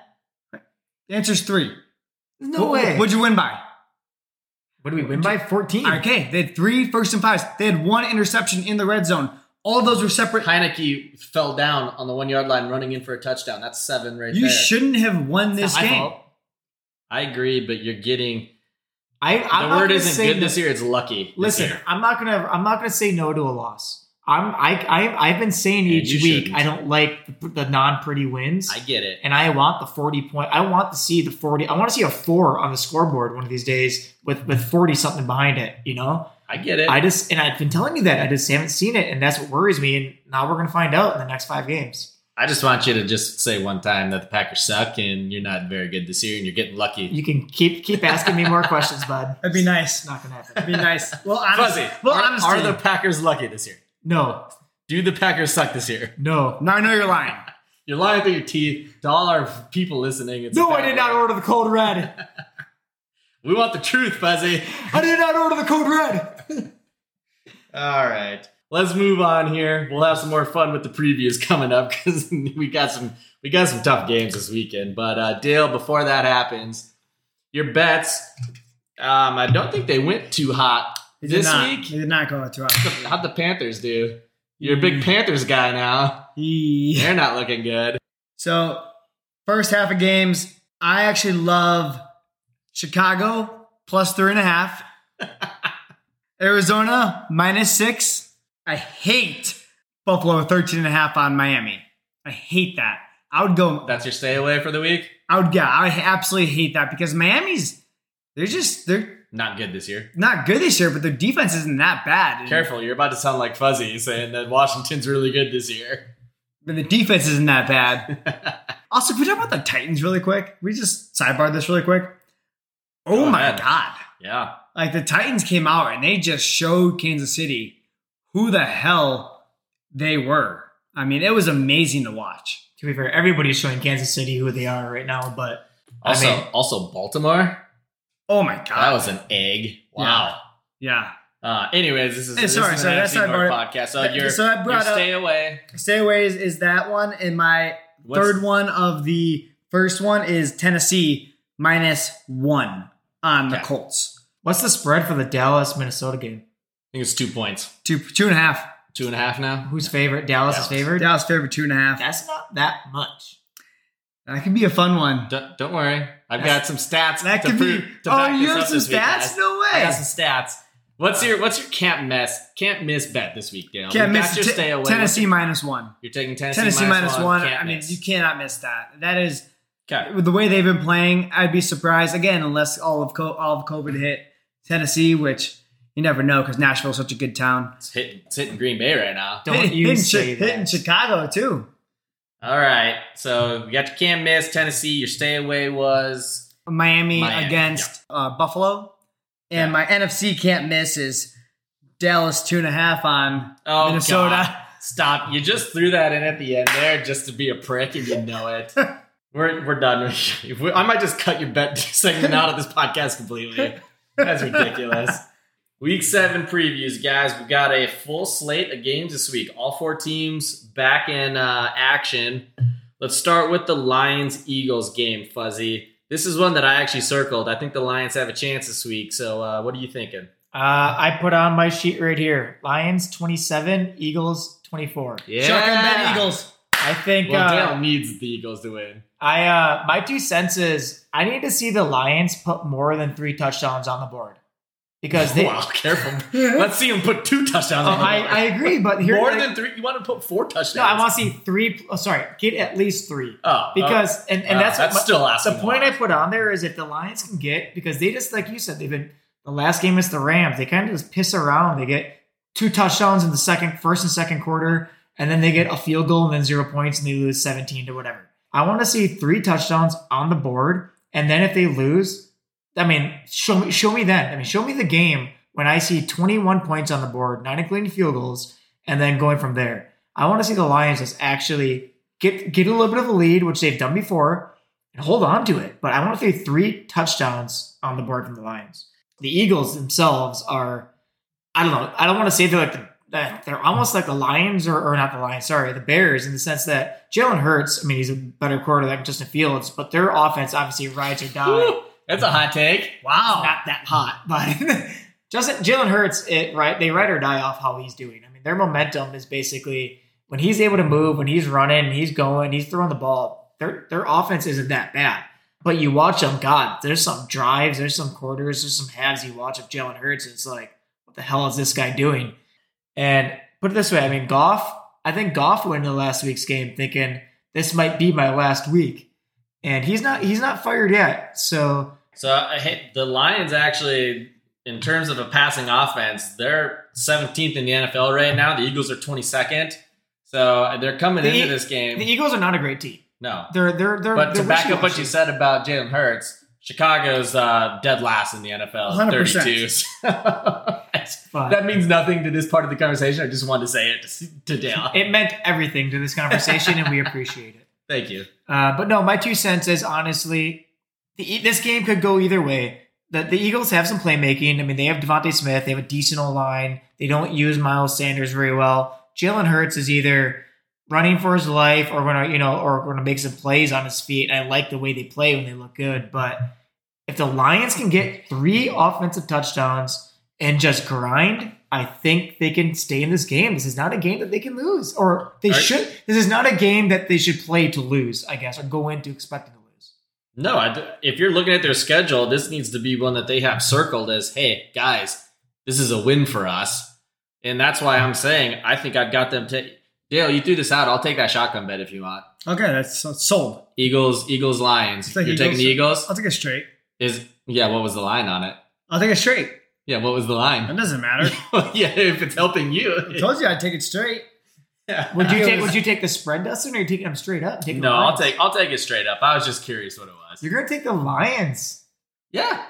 The answer's three. no What- way. What'd you win by? what did we win by? 14. Okay, they had three first and fives. They had one interception in the red zone. All of those were separate. Heinicke fell down on the one yard line, running in for a touchdown. That's seven right You there. You shouldn't have won this game. fault. I agree, but you're getting. I, I'm the word isn't good no- this year. It's lucky. Listen. I'm not gonna I'm not gonna say no to a loss. I'm I, I I've been saying each week shouldn't. I don't like the, the non pretty wins. I get it. and I want the 40 point. I want to see the 40. I want to see a four on the scoreboard one of these days with with 40 something behind it. You know, I get it. I just and I've been telling you that I just haven't seen it, and that's what worries me. And now we're gonna find out in the next five games. I just want you to just say one time that the Packers suck and you're not very good this year and you're getting lucky. You can keep keep asking me more questions, bud. That'd be nice. It's not gonna happen. That'd be nice. Well, honestly, Fuzzy, well, are, honestly, are the Packers lucky this year? No, Do the Packers suck this year? no, No, I know you're lying. You're lying through your teeth. To all our people listening, it's no. I did not order the code red. We want the truth, Fuzzy. I did not order the code red. All right. Let's move on here. We'll have some more fun with the previews coming up because we got some we got some tough games this weekend. But uh, Dale, before that happens, your bets. Um, I don't think they went too hot He did this not. week. He did not go to us. How'd the Panthers do? You're a big Panthers guy now. Yeah. They're not looking good. So, first half of games, I actually love Chicago plus three and a half, Arizona minus six. I hate Buffalo 13 and a half on Miami. I hate that. I would go, That's your stay away for the week. I would, yeah, I absolutely hate that because Miami's, they're just, they're Not good this year. not good this year, but their defense isn't that bad. Careful, you're about to sound like Fuzzy saying that Washington's really good this year. But the defense isn't that bad. also, can we talk about the Titans really quick? We just sidebar this really quick. Oh Go my ahead. god. Yeah. Like the Titans came out and they just showed Kansas City who the hell they were. I mean, it was amazing to watch. To be fair, everybody's showing Kansas City who they are right now, but Also, I mean, also Baltimore. Oh my god. That was an egg. Wow. yeah. Uh, anyways, this is Hey, this sorry, is sorry, an that's NFC not North part- podcast. So that- your so I brought your up- stay away. Stay away is, is that one, and my What's- third one of the first one is Tennessee minus one on the Colts. What's the spread for the Dallas Minnesota game? I think it's two points, Two two and a half. two and a half now. Who's favorite? Dallas, is Dallas. favored. Dallas favored two and a half. That's not that much. That could be a fun one. Don't, don't worry, I've got some stats. That could be. to Oh, you this have some this week, stats? guys. No I way. got some stats. What's your what's your can't miss can't miss bet this week, Dale? Can't We miss T- stay away. Tennessee minus one. You're taking Tennessee, Tennessee minus one. Can't I mean, miss. you cannot miss that. That is okay. with the way they've been playing. I'd be surprised again unless all of co- all of COVID hit Tennessee, which you never know because Nashville's such a good town. It's hitting, it's hitting Green Bay right now. Don't Hit- you hitting, say Chi- hitting. Chicago too. All right, so you got your can't miss Tennessee. Your stay away was Miami, Miami, against uh, Buffalo, and Yeah. my NFC can't miss is Dallas two and a half on oh Minnesota. God. Stop! You just threw that in at the end there just to be a prick, and you know it. we're we're done. I might just cut your bet segment out of this podcast completely. That's ridiculous. Week seven previews, guys. We got a full slate of games this week. All four teams back in uh, action. Let's start with the Lions Eagles game, Fuzzy. This is one that I actually circled. I think the Lions have a chance this week. So, uh, what are you thinking? Uh, I put on my sheet right here: Lions twenty-seven, Eagles twenty-four. Yeah, Shotgun bet Eagles. I think Well, uh, Dale needs the Eagles to win. I uh, my two cents is I need to see the Lions put more than three touchdowns on the board because they. wow, careful. Let's see them put two touchdowns. On the I, board. I agree, but here more like- than three. You want to put four touchdowns? no, I want to see three. Oh, sorry, get at least three Oh, because and, and uh, that's, that's what, still asking. the point I put on there is if the Lions can get because they just like you said they've been the last game is the Rams they kind of just piss around they get two touchdowns in the second first and second quarter and then they get a field goal and then zero points and they lose 17 to whatever I want to see three touchdowns on the board and then if they lose I mean show me show me then I mean show me the game when I see 21 points on the board not including field goals and then going from there I want to see the Lions just actually get get a little bit of a lead which they've done before and hold on to it. But I want to see three touchdowns on the board from the Lions. The Eagles themselves are, I don't know, I don't want to say they're like the, that they're almost like the Lions or, or not the Lions, sorry, the Bears in the sense that Jalen Hurts, I mean, he's a better quarterback than Justin Fields, but their offense obviously rides or die. That's a hot take. Wow. Not that hot, but Justin Jalen Hurts, it right, they ride or die off how he's doing. I mean, their momentum is basically when he's able to move, when he's running, he's going, he's throwing the ball. Their their offense isn't that bad. But you watch them, God, there's some drives, there's some quarters, there's some halves you watch of Jalen Hurts. And it's like, what the hell is this guy doing? And put it this way, I mean, Goff, I think Goff went into last week's game thinking this might be my last week. And he's not he's not fired yet. So So I hate the Lions actually, in terms of a passing offense, they're 17th in the NFL right now. The Eagles are 22nd. So they're coming The into E- this game. the Eagles are not a great team. no. They're they're they're But to they're back up what you said about Jalen Hurts, Chicago's uh, dead last in the NFL, 100%. 32. So that means nothing to this part of the conversation. I just wanted to say it to, to Dale. it meant everything to this conversation, and we appreciate it. Thank you. Uh, but no, my two cents is honestly, the, this game could go either way. The, the Eagles have some playmaking. I mean, they have DeVonta Smith. They have a decent O line. They don't use Miles Sanders very well. Jalen Hurts is either running for his life or going to, you know, or going to make some plays on his feet. I like the way they play when they look good. But if the Lions can get three offensive touchdowns and just grind, I think they can stay in this game. This is not a game that they can lose, or they Are- should. This is not a game that they should play to lose, I guess, or go into expecting to lose. No, I if you're looking at their schedule, this needs to be one that they have circled as, hey, guys, this is a win for us. And that's why I'm saying I think I've got them to. Dale, you threw this out. I'll take that shotgun bet if you want. Okay, that's sold. Eagles, Eagles, Lions. Take You're Eagles. taking the Eagles? I'll take it straight. Is yeah, what was the line on it? I'll take it straight. Yeah, what was the line? It doesn't matter. yeah, if it's helping you. I you. told you I'd take it straight. Yeah. Would you take? Would you take the spread, Dustin, or are you taking them straight up? Taking No, I'll take I'll take it straight up. I was just curious what it was. You're gonna take the Lions. Yeah,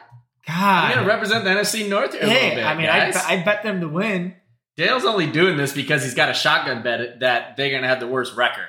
God. I'm gonna represent the NFC North here a little hey, bit. I mean, I. I bet them to win. Dale's only doing this because he's got a shotgun bet that they're gonna have the worst record.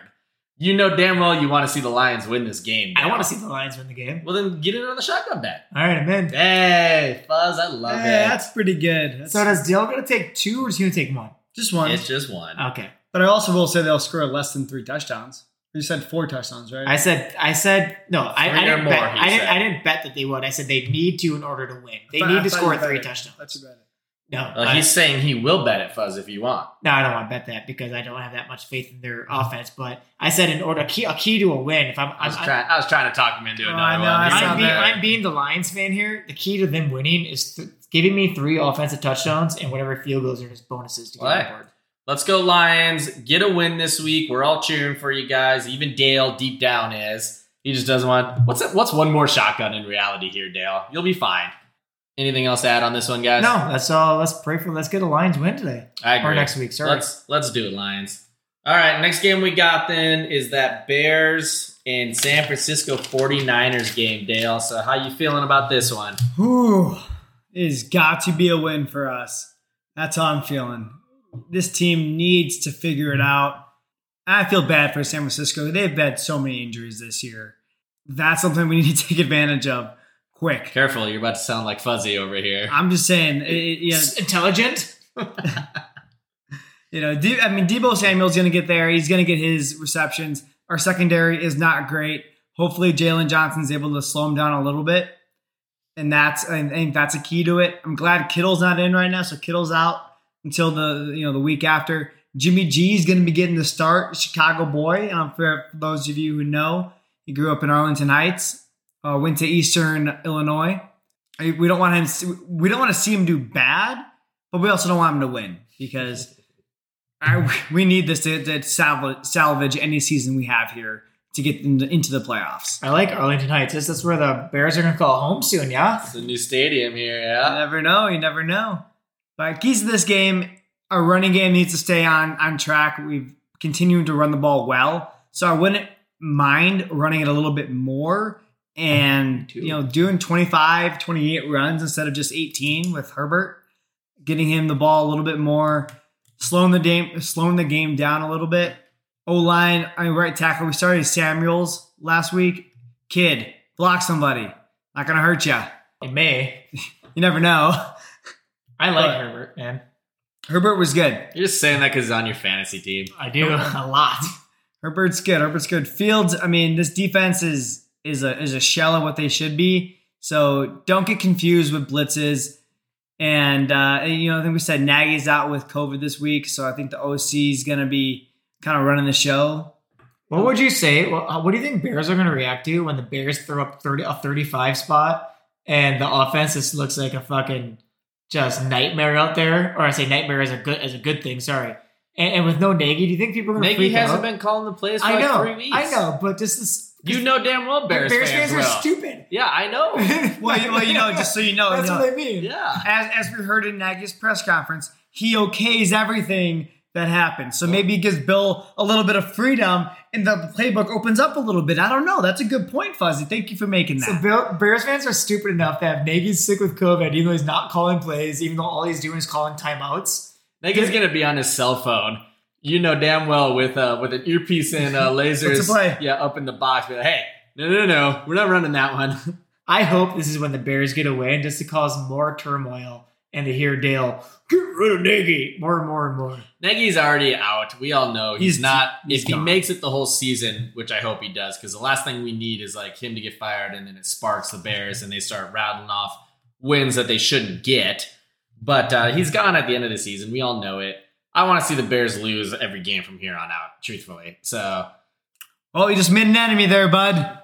You know damn well you want to see the Lions win this game. I want to see the Lions win the game. Well, then get in on the shotgun bet. All right, I'm in. Hey, Fuzz, I love Yeah, it. that's pretty good. That's So does Dale gonna take two, or is he gonna take one? just one. It's just one. Okay. But I also will say they'll score less than three touchdowns. You said four touchdowns, right? I said, I said, no, I, Three I or didn't more, bet. he I didn't. I didn't bet that they would. I said they need to in order to win. They I need to score you three bet touchdowns. That's your bet. No, Well, I- he's saying he will bet it, Fuzz, if you want. no, I don't want to bet that because I don't have that much faith in their offense. But I said in order a key, a key to a win. If I'm, I was I'm, trying. I was trying to talk him into another I know, one. I He's saw I'm, not being. I'm being the Lions fan here. The key to them winning is th- giving me three offensive touchdowns and whatever field goals are just bonuses to get Well, on board. Let's go Lions. Get a win this week. We're all cheering for you guys. Even Dale deep down is. He just doesn't want what's what's one more shotgun in reality here, Dale? You'll be fine. Anything else to add on this one, guys? No, let's uh, let's pray for. Let's get a Lions win today I agree. or next week. Sorry. Let's let's do it, Lions. All right, next game we got then is that Bears and San Francisco 49ers game, Dale. So how you feeling about this one? Whew. It has got to be a win for us. That's how I'm feeling. This team needs to figure it out. I feel bad for San Francisco. They've had so many injuries this year. That's something we need to take advantage of quick. Careful, you're about to sound like Fuzzy over here. I'm just saying, it, you know, Intelligent. you know, De- I mean, Deebo Samuel's going to get there. He's going to get his receptions. Our secondary is not great. Hopefully, Jaylon Johnson's able to slow him down a little bit, and that's I think that's a key to it. I'm glad Kittle's not in right now, so Kittle's out until the you know the week after. Jimmy G is going to be getting the start. Chicago boy. Um, for those of you who know, he grew up in Arlington Heights, uh, went to Eastern Illinois. We don't want him. We don't want to see him do bad, but we also don't want him to win because I, we need this to, to salvage, salvage any season we have here to get into, into the playoffs. I like Arlington Heights. This is where the Bears are going to call home soon. Yeah. It's a new stadium here, You yeah. never know. You never know. But keys to this game, our running game needs to stay on on track. We've continued to run the ball well, so I wouldn't mind running it a little bit more and you know doing 25 28 runs instead of just 18 with herbert getting him the ball a little bit more slowing the game slowing the game down a little bit o line i mean right tackle we started samuels last week kid block somebody not gonna hurt you It may. you never know I like But- Herbert, man. herbert was good You're just saying that because he's on your fantasy team. I do a lot. Herbert's good. Herbert's good. Fields. I mean, this defense is is a is a shell of what they should be. So don't get confused with blitzes. And uh, you know, I think we said Nagy's out with COVID this week, so I think the OC is going to be kind of running the show. What would you say? Well, uh, what do you think Bears are going to react to when the Bears throw up 30, a 35 spot and the offense just looks like a fucking just nightmare out there? Or I say nightmare as a good as a good thing. Sorry. And, and with no Nagy, do you think people are going to Nagy freak hasn't out? been calling the plays for I like know, three weeks. I know, but just this. You know damn well Bears, Bears, fans, fans, are will. stupid. Yeah, I know. Well, you, well, you know, just so you know, That's you know, what I mean. yeah. as, as we heard in Nagy's press conference, he okays everything that happens. So maybe he gives Bill a little bit of freedom and the playbook opens up a little bit. I don't know. That's a good point, Fuzzy. Thank you for making that. So. Bill, Bears fans are stupid enough to have Nagy sick with COVID, even though he's not calling plays, even though all he's doing is calling timeouts. Nagy's gonna be on his cell phone. You know damn well with uh with an earpiece and uh, lasers. Yeah, up in the box. Like, hey, no, no, no, we're not running that one. I hope this is when the Bears get away and just to cause more turmoil and to hear Dale get rid of Nagy more and more and more. Nagy's already out. We all know he's, He's- not. he's if he makes it the whole season, which I hope he does, because the last thing we need is like him to get fired, and then it sparks the Bears, and they start rattling off wins that they shouldn't get. But uh, he's gone at the end of the season. We all know it. I want to see the Bears lose every game from here on out. Truthfully, so Oh, you just made an enemy there, bud.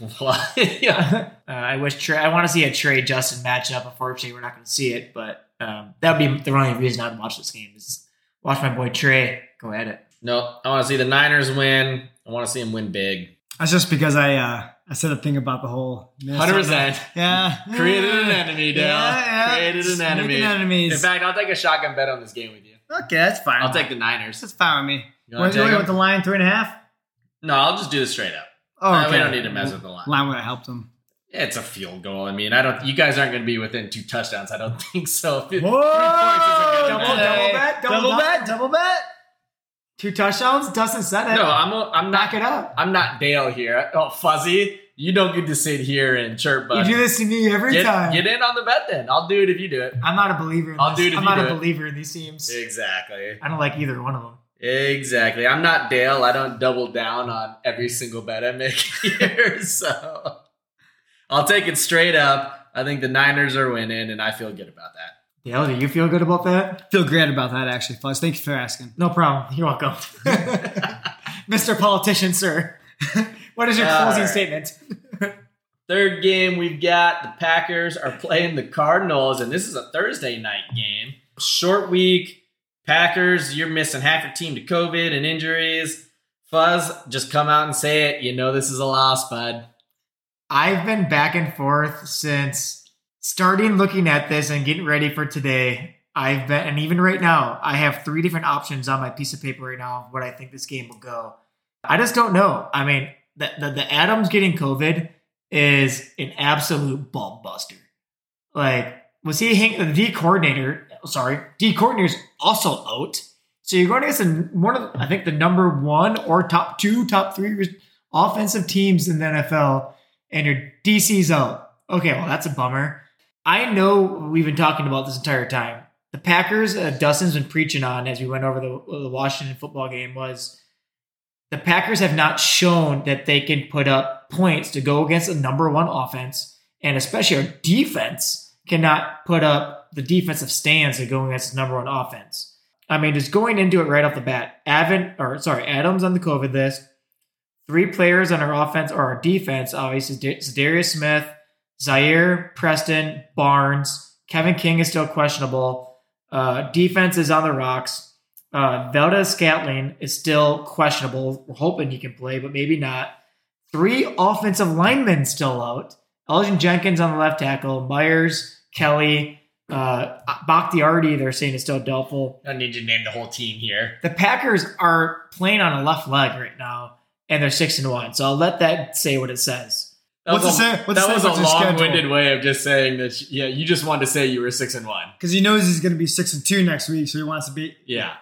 yeah. Uh, I wish Trey, I want to see a Trey Justin matchup. Unfortunately, we're not going to see it, but um, that would be the only reason I'd watch this game is watch my boy Trey go at it. No, I want to see the Niners win. I want to see them win big. That's just because I uh, I said a thing about the whole Hundred percent. Yeah, Created an enemy, Dale. Yeah, yeah. Created an enemy. enemies. In fact, I'll take a shotgun bet on this game with you. Okay, that's fine. I'll take the Niners. That's fine with me. You wanna What take with the line three and a half? No, I'll just do this straight up. Oh, Uh, okay. we don't need to mess with the line. Line would have helped him. It's a field goal. I mean, I don't. You guys aren't going to be within two touchdowns. I don't think so. Three Whoa! points Double, matter. double bet, double double double. bet, double bet. Two touchdowns. Dustin said it. No, I'm. A, I'm not. Back it up. I'm not Dale here. Oh, fuzzy. You don't get to sit here and chirp, You do this to me every Get, time. get in on the bet then. I'll do it if you do it. I'm not a believer. In I'll this. do it if I'm you not do a it. believer in these teams. Exactly. I don't like either one of them. Exactly. I'm not Dale. I don't double down on every single bet I make here. So I'll take it straight up. I think the Niners are winning, and I feel good about that. Dale, do you feel good about that? Feel great about that, actually, Fuzz. Thank you for asking. No problem. You're welcome. Mr. Politician, sir. What is your All closing right. statement? Third game we've got the Packers are playing the Cardinals, and this is a Thursday night game. Short week. Packers, you're missing half your team to COVID and injuries. Fuzz, just come out and say it. You know this is a loss, bud. I've been back and forth since starting looking at this and getting ready for today. I've been, and even right now, I have three different options on my piece of paper right now of what I think this game will go. I just don't know. I mean, the, the, the Adams getting COVID is an absolute bomb buster. Like, was he hang, the D coordinator? Sorry, D coordinator's also out. So you're going against one of, I think, the number one or top two, top three offensive teams in the NFL, and your DC's out. Okay, well, that's a bummer. I know we've been talking about this entire time. The Packers, uh, Dustin's been preaching on as we went over the, the Washington football game was the Packers have not shown that they can put up points to go against a number one offense, and especially our defense cannot put up the defensive stands to go against the number one offense. I mean, just going into it right off the bat, Avin or sorry, Adams on the COVID list, three players on our offense or our defense, obviously Darius Smith, Jaire, Preston, Barnes, Kevin King is still questionable. Uh, defense is on the rocks. Uh, Valdes-Scantling is still questionable. We're hoping he can play, but maybe not. Three offensive linemen still out. Elgton Jenkins on the left tackle, Myers, Kelly, uh, Bakhtiari, they're saying is still doubtful. I need to name the whole team here. The Packers are playing on a left leg right now, and they're six and one. So I'll let that say what it says. That What's was the a, say- what's that the was a long-winded way of just saying that. Yeah, you just wanted to say you were six and one. Because he knows he's going to be six and two next week, so he wants to be. Yeah.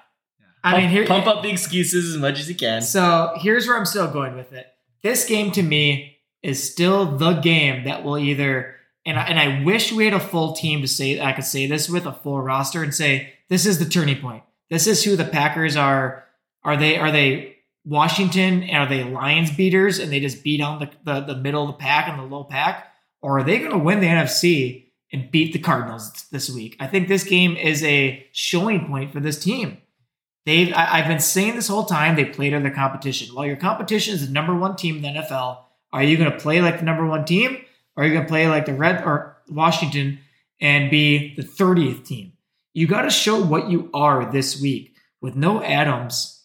I mean, here, pump up the excuses as much as you can. So here's where I'm still going with it. This game to me is still the game that will either and I, and I wish we had a full team to say I could say this with a full roster and say this is the turning point. This is who the Packers are. Are they are they Washington? And are they Lions beaters and they just beat on the, the, the middle of the pack and the low pack? Or are they going to win the NFC and beat the Cardinals this week? I think this game is a showing point for this team. They've I, I've been saying this whole time they played to their competition. Well, your competition is the number one team in the NFL. Are you going to play like the number one team? Or are you going to play like the Red or Washington and be the 30th team? You got to show what you are this week. With no Adams,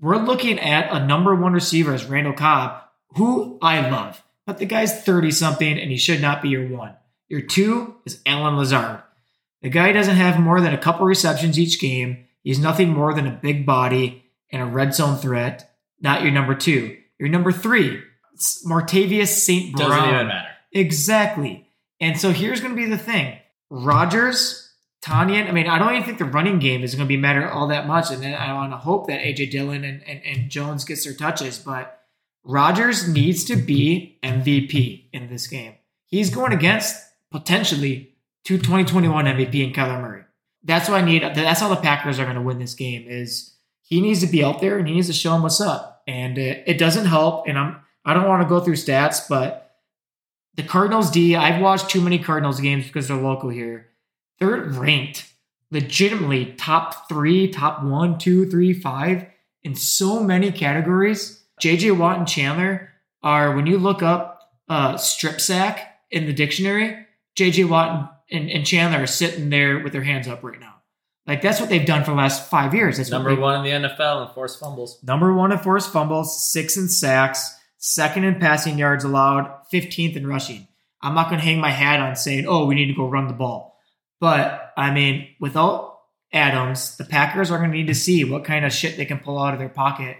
we're looking at a number one receiver as Randall Cobb, who I love. But the guy's 30 something and he should not be your one. Your two is Allen Lazard. The guy doesn't have more than a couple receptions each game. He's nothing more than a big body and a red zone threat. Not your number two. Your number three, it's Martavius St. Brown. Doesn't even matter. Exactly. And so here's going to be the thing. Rodgers, Tonyan, I mean, I don't even think the running game is going to be matter all that much. And then I want to hope that AJ Dillon and, and, and Jones gets their touches. But Rodgers needs to be MVP in this game. He's going against potentially two 2021 MVP in Kyler Murray. That's what I need. That's how the Packers are going to win this game. Is he needs to be out there and he needs to show him what's up. And it, it doesn't help. And I'm I don't want to go through stats, but the Cardinals D. I've watched too many Cardinals games because they're local here. They're ranked legitimately top three, top one, two, three, five in so many categories. JJ Watt and Chandler are when you look up uh, strip sack in the dictionary. JJ Watt and, and Chandler are sitting there with their hands up right now. Like that's what they've done for the last five years. That's Number one in the NFL in forced fumbles. Number one in forced fumbles, six in sacks, second in passing yards allowed, 15th in rushing. I'm not going to hang my hat on saying, oh, we need to go run the ball. But, I mean, without Adams, the Packers are going to need to see what kind of shit they can pull out of their pocket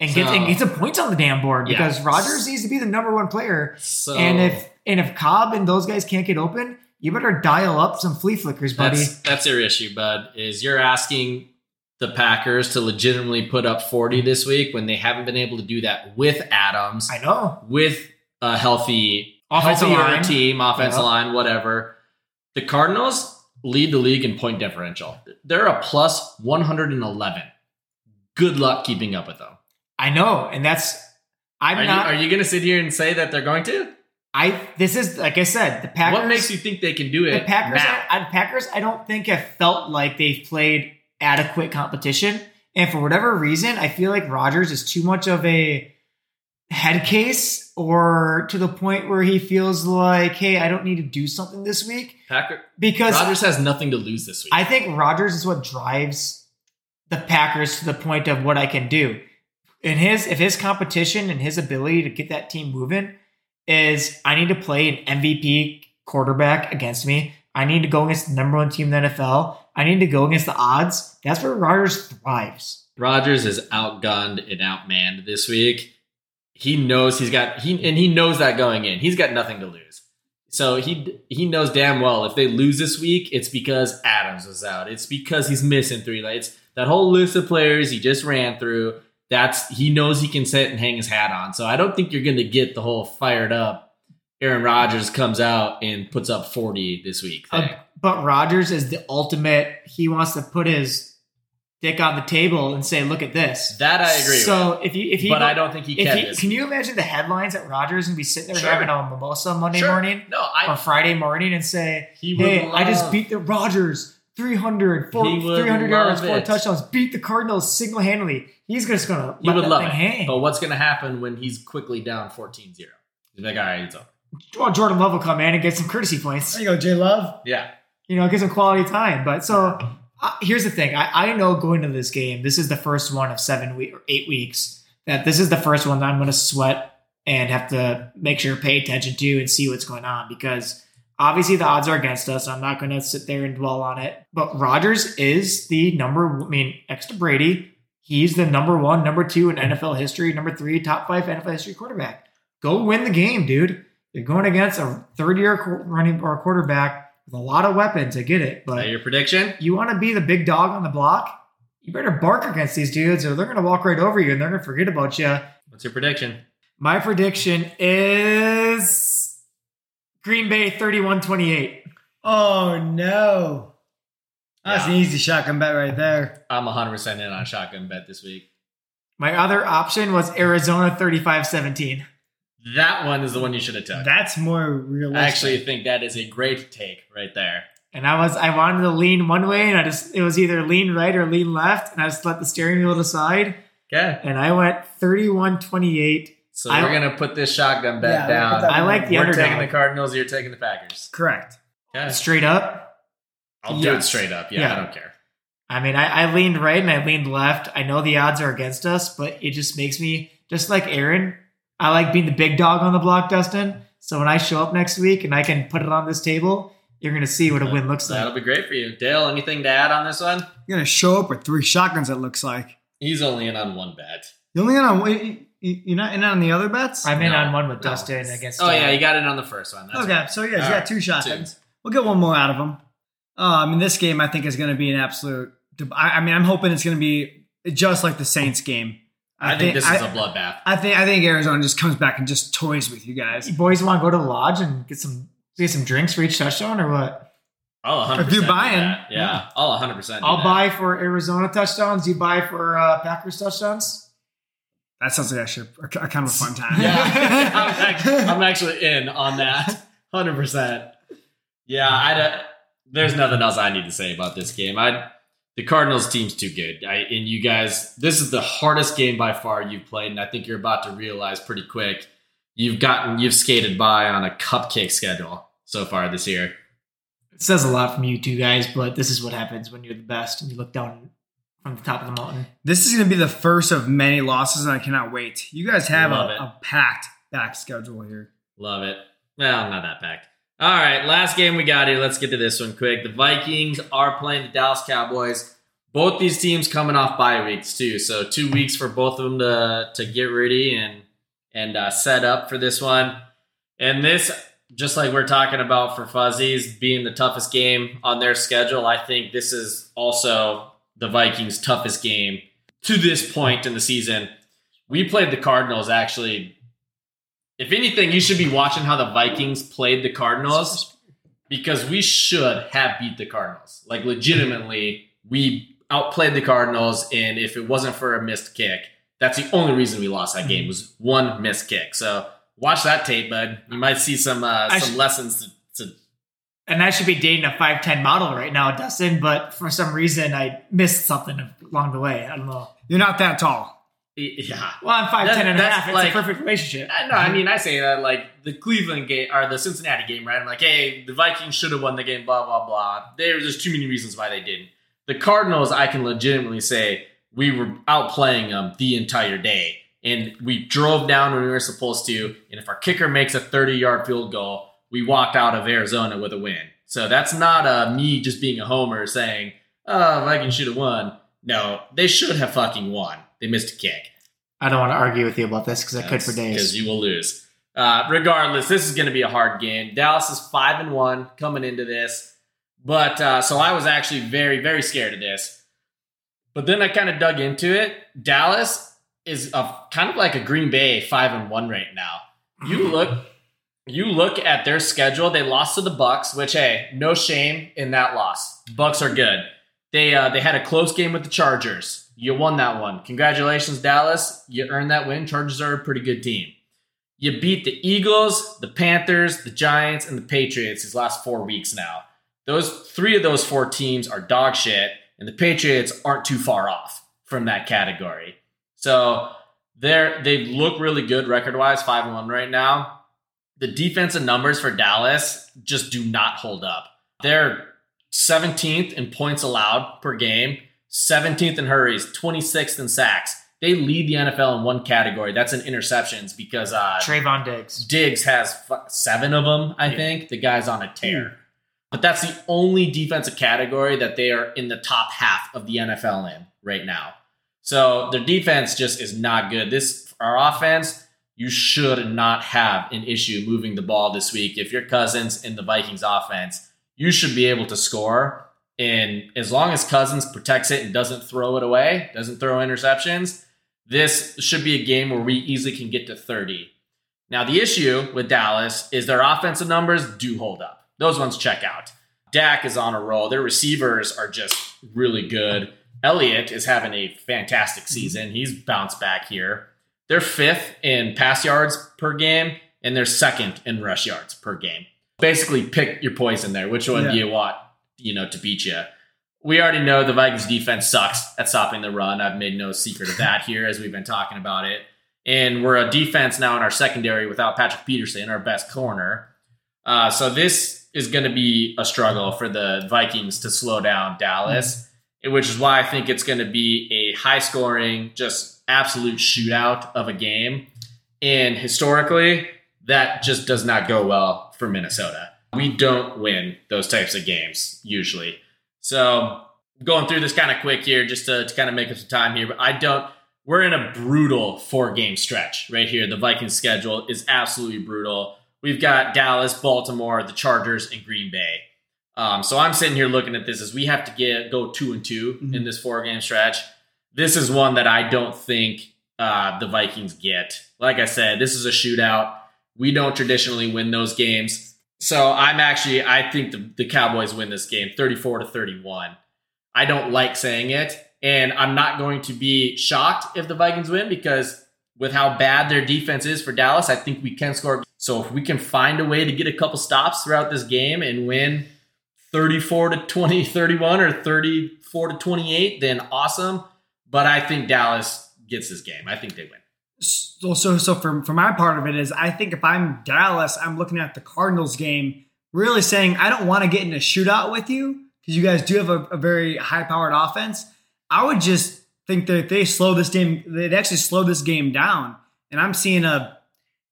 and get, and get some points on the damn board Yeah. because Rodgers needs to be the number one player. So And if and if Cobb and those guys can't get open, you better dial up some flea flickers, buddy. that's that's your issue, bud, is you're asking the Packers to legitimately put up 40 this week when they haven't been able to do that with Adams, I know. with a healthy Offensive line. team, offensive line, whatever. The Cardinals lead the league in point differential. They're a plus 111. Good luck keeping up with them. I know, and that's I'm Are not. you, are you going to sit here and say that they're going to? I this is like I said, the Packers. what makes you think they can do it the Packers? I, Packers, I don't think have felt like they've played adequate competition, and for whatever reason, I feel like Rodgers is too much of a head case, or to the point where he feels like, hey, I don't need to do something this week Packer because Rodgers has nothing to lose this week. I think Rodgers is what drives the Packers to the point of what I can do. And his if his competition and his ability to get that team moving is I need to play an MVP quarterback against me. I need to go against the number one team in the NFL. I need to go against the odds. That's where Rodgers thrives. Rodgers is outgunned and outmanned this week. He knows he's got he and he knows that going in. He's got nothing to lose. So he he knows damn well if they lose this week, it's because Adams was out. It's because he's missing three. Like it's that whole list of players he just ran through. That's he knows he can sit and hang his hat on. So I don't think you're going to get the whole fired up. Aaron Rodgers comes out and puts up 40 this week. Uh, but Rodgers is the ultimate. He wants to put his dick on the table and say, "Look at this." that I agree So with. if you if he But I don't think he can. he, can you imagine the headlines that Rodgers and be sitting there Sure. having a mimosa Monday Sure. morning No, I, or Friday morning and say, he "Hey, I just beat the Rogers 300, four, He would 300 yards, four it. touchdowns, beat the Cardinals single handedly." He's just gonna He let would that love thing it. hang. But what's going to happen when he's quickly down 14 0? He's like, all right, it's over. Well, Jordan Love will come in and get some courtesy points. There you go, Jay Love. Yeah. you know, get some quality time. But so uh, here's the thing: I, I know going to this game, this is the first one of seven week or eight weeks. That this is the first one that I'm going to sweat and have to make sure to pay attention to and see what's going on because obviously the odds are against us. I'm not going to sit there and dwell on it. But Rodgers is the number. I mean, next to Brady, he's the number one, number two in NFL history, number three, top five NFL history quarterback. Go win the game, dude. You're going against a third year running or quarterback with a lot of weapons. I get it. but your prediction? you want to be the big dog on the block, you better bark against these dudes, or they're going to walk right over you and they're going to forget about you. What's your prediction? My prediction is Green Bay 31 28. Oh no. That's Yeah. an easy shotgun bet right there. I'm 100% in on shotgun bet this week. My other option was Arizona 35 17. That one is the one you should have took. That's more realistic. I actually think that is a great take right there. and I was I wanted to lean one way, and I just it was either lean right or lean left, and I just let the steering wheel decide, Okay. and I went 31-28. So I- we're gonna put this shotgun bet Yeah, down. put that I like the We're underdog. taking the Cardinals. You're taking the Packers. Correct. Okay. straight up. I'll do it straight up. Yeah, Yeah. I don't care. I mean, I, I leaned right and I leaned left. I know the odds are against us, but it just makes me just like Aaron. I like being the big dog on the block, Dustin. So when I show up next week and I can put it on this table, you're gonna see what a win looks like. That'll be great for you. Dale, anything to add on this one? You're gonna show up with three shotguns. It looks like. He's only in on one bet. You only in on you- you're not in on the other bets. I'm in No. on one with No. Dustin against. Oh uh, yeah, you got it on the first one. That's okay, right. so yeah, you All got right, two shotguns. We'll get one more out of them. Uh, I mean, this game I think is going to be an absolute. I, I mean, I'm hoping it's going to be just like the Saints game. I, think, this I, is a bloodbath. I think I think Arizona just comes back and just toys with you guys. you boys want to go to the lodge and get some get some drinks for each touchdown or what? Oh, I'll 100 If you're do buying, that. yeah, yeah. I'll 100 percent. I'll buy for Arizona touchdowns. You buy for uh, Packers touchdowns. That sounds like actually a, a kind of a fun time. Yeah, I'm, actually, I'm actually in on that, 100. percent Yeah, I don't- there's nothing else I need to say about this game. I the Cardinals team's too good. I, and you guys, this is the hardest game by far you've played, and I think you're about to realize pretty quick you've gotten you've skated by on a cupcake schedule so far this year. It says a lot from you two guys, but this is what happens when you're the best and you look down from the top of the mountain. This is going to be the first of many losses, and I cannot wait. You guys have a, a packed back schedule here. Love it. Well, not that packed. All right, last game we got here. Let's get to this one quick. The Vikings are playing the Dallas Cowboys. Both these teams coming off bye weeks too, so two weeks for both of them to to get ready and and uh, set up for this one. And this, just like we're talking about for Fuzzies being the toughest game on their schedule, I think this is also the Vikings' toughest game to this point in the season. We played the Cardinals actually if anything, you should be watching how the Vikings played the Cardinals because we should have beat the Cardinals. Like legitimately, we outplayed the Cardinals, and if it wasn't for a missed kick, that's the only reason we lost that game was one missed kick. So watch that tape, bud. You might see some uh, some sh- lessons to, to And I should be dating a 5'10 model right now, Dustin, but for some reason I missed something along the way. I don't know. You're not that tall. yeah. Well, I'm 5'10 That- and a that's half. It's like- a perfect relationship. I- No, I mean I say that like the Cleveland game or the Cincinnati game, right? I'm like, hey, the Vikings should have won the game, blah blah blah. There, there's too many reasons why they didn't. The Cardinals, I can legitimately say we were outplaying them the entire day, and we drove down when we were supposed to. And if our kicker makes a 30 yard field goal, we walked out of Arizona with a win. So that's not uh, me just being a homer saying, oh, Vikings should have won. No, they should have fucking won. They missed a kick I don't want to argue with you about this because I could for days. because you will lose. Uh, regardless, this is going to be a hard game. Dallas is five and one coming into this, but uh, so I was actually very very scared of this. But then I kind of dug into it. Dallas is a, kind of like a Green Bay five and one right now. You look, you look at their schedule. They lost to the Bucks, which hey, no shame in that loss. Bucks are good. They uh, they had a close game with the Chargers. You won that one. Congratulations, Dallas. You earned that win. Chargers are a pretty good team. You beat the Eagles, the Panthers, the Giants, and the Patriots these last four weeks now. Those three of those four teams are dog shit, and the Patriots aren't too far off from that category. So they're they look really good record wise, five and one right now. The defensive numbers for Dallas just do not hold up. They're 17th in points allowed per game, 17th in hurries, 26th in sacks. They lead the NFL in one category. That's in interceptions because uh, Trevon Diggs. Diggs has f- seven of them, I Yeah. think. The guy's on a tear. But that's the only defensive category that they are in the top half of the NFL in right now. So their defense just is not good. This our offense, you should not have an issue moving the ball this week. If your Cousins in the Vikings offense, you should be able to score. And as long as Cousins protects it and doesn't throw it away, doesn't throw interceptions, this should be a game where we easily can get to 30. Now, the issue with Dallas is their offensive numbers do hold up. Those ones check out. Dak is on a roll. Their receivers are just really good. Elliott is having a fantastic season. He's bounced back here. They're fifth in pass yards per game, and they're second in rush yards per game. Basically, pick your poison there. Which one do you want? you know, to beat you. We already know the Vikings defense sucks at stopping the run. I've made no secret of that here as we've been talking about it. And we're a defense now in our secondary without Patrick Peterson, our best corner. Uh, so this is going to be a struggle for the Vikings to slow down Dallas, which is why I think it's going to be a high scoring, just absolute shootout of a game. And historically, that just does not go well for Minnesota. We don't win those types of games usually. So going through this kind of quick here, just to, to kind of make up some time here, but I don't. We're in a brutal four game stretch right here. The Vikings schedule is absolutely brutal. We've got Dallas, Baltimore, the Chargers, and Green Bay. Um, so I'm sitting here looking at this as we have to get go two and 2 Mm-hmm. in this four game stretch. This is one that I don't think uh, the Vikings get. Like I said, this is a shootout. We don't traditionally win those games. So I'm actually I think the, the Cowboys win this game 34 to 31. I don't like saying it, and I'm not going to be shocked if the Vikings win because with how bad their defense is for Dallas, I think we can score. So if we can find a way to get a couple stops throughout this game and win 34 to 20, 31 or 34 to 28, then awesome. But I think Dallas gets this game. I think they win. So, so, so for, for my part of it is, I think if I'm Dallas, I'm looking at the Cardinals game, really saying I don't want to get in a shootout with you because you guys do have a, a very high powered offense. I would just think that if they slow this game, they'd actually slow this game down. And I'm seeing a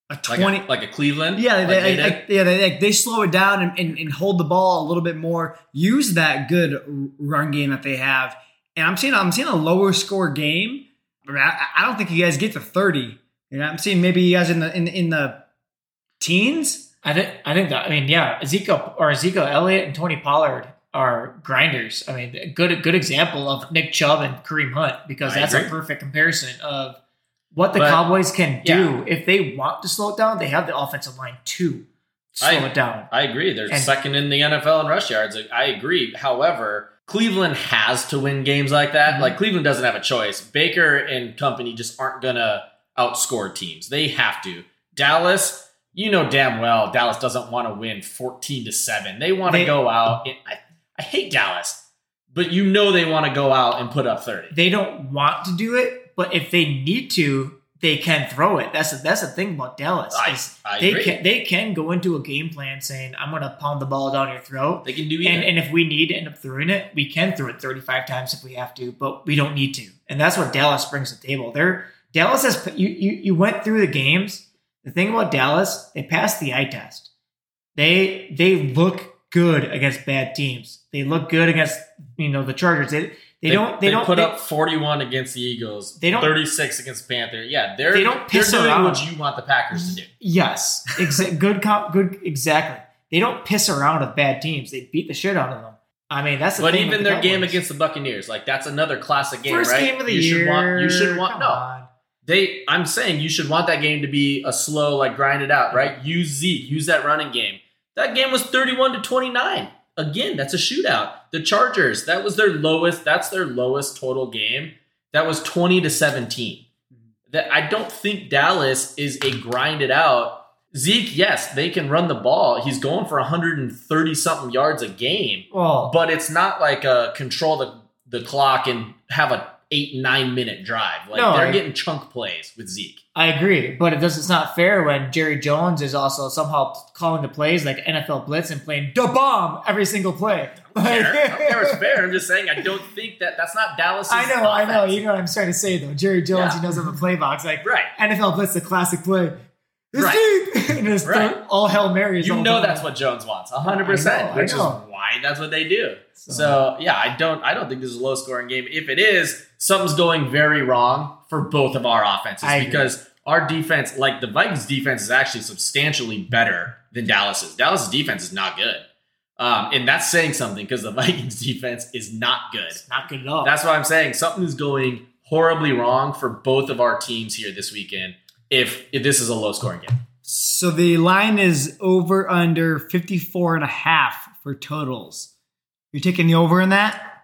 a Like, twenty. a, like a Cleveland. yeah, like they, they like- yeah, they, like, they slow it down and, and, and hold the ball a little bit more. Use that good run game that they have, and I'm seeing I'm seeing a lower score game. I, mean, I, I don't think you guys get to thirty. You know, I'm seeing maybe you guys in the in, in the teens. I think I think that I mean yeah, Ezekiel or Ezekiel Elliott and Tony Pollard are grinders. I mean, a good good example of Nick Chubb and Kareem Hunt because I that's agree. a perfect comparison of what the But- Cowboys can do yeah. if they want to slow it down. They have the offensive line to slow I- it down. I agree. They're And- second in the NFL in rush yards. I agree. However, Cleveland has to win games like that. Mhm. Like Cleveland doesn't have a choice. Baker and company just aren't gonna outscore teams. They have to. Dallas, you know damn well Dallas doesn't want to win 14 to 7. They want to go out and I, I hate Dallas, but you know they want to go out and put up 30. They don't want to do it, but if they need to, they can throw it. That's the, that's the thing about Dallas. I, I they agree. can they can go into a game plan saying I'm going to pound the ball down your throat. they can do either. And, and if we need to end up throwing it, we can throw it 35 times if we have to, but we don't need to. And that's what Dallas brings to the table. They're Dallas has you you, you went through the games. The thing about Dallas, they passed the eye test. They they look good against bad teams. They look good against you know the Chargers. They they, don't they, don't put they- up 41 against the Eagles. They don't- 36 against Panther. Yeah, they're They don't piss they're doing around. what you want the Packers to do. Yes, exa- good, com- good, exactly. They don't piss around with bad teams. They beat the shit out of them. I mean, that's the But even their the game against the Buccaneers, like that's another classic game, first right? game of the you year. should want you should want come no. on. They I'm saying you should want that game to be a slow, like grind it out, right? Use Zeke, use that running game. That game was 31 to 29. Again, that's a shootout. The Chargers, that was their lowest, that's their lowest total game. That was 20 to 17. Mm-hmm. That I don't think Dallas is a grinded out. Zeke, yes, they can run the ball. He's going for 130 something yards a game Well, but it's not like a control the the clock and have a eight nine minute drive. Like No, they're I- getting chunk plays with Zeke. I agree, but it does. It's not fair when Jerry Jones is also somehow calling the plays like NFL blitz and playing the bomb every single play. I don't care. I don't care. It's fair. I'm just saying I don't think that that's not Dallas. I know, I know. You know what I'm trying to say though. Jerry Jones, Yeah. he knows on the play box like right. NFL blitz, the classic play. It's Right. deep. and it's Right. all hell marys. You know that's what Jones wants. hundred I know, percent. Which is why that's what they do. So- So yeah, I don't I don't think this is a low scoring game. If it is, something's going very wrong for both of our offenses I agree. because our defense, like the Vikings defense, is actually substantially better than Dallas's. Dallas's defense is not good. Um, and that's saying something because the Vikings defense is not good. It's not good at all. That's what I'm saying something is going horribly wrong for both of our teams here this weekend if, if this is a low scoring game. So the line is over under 54 and a half for totals. You're taking the over in that?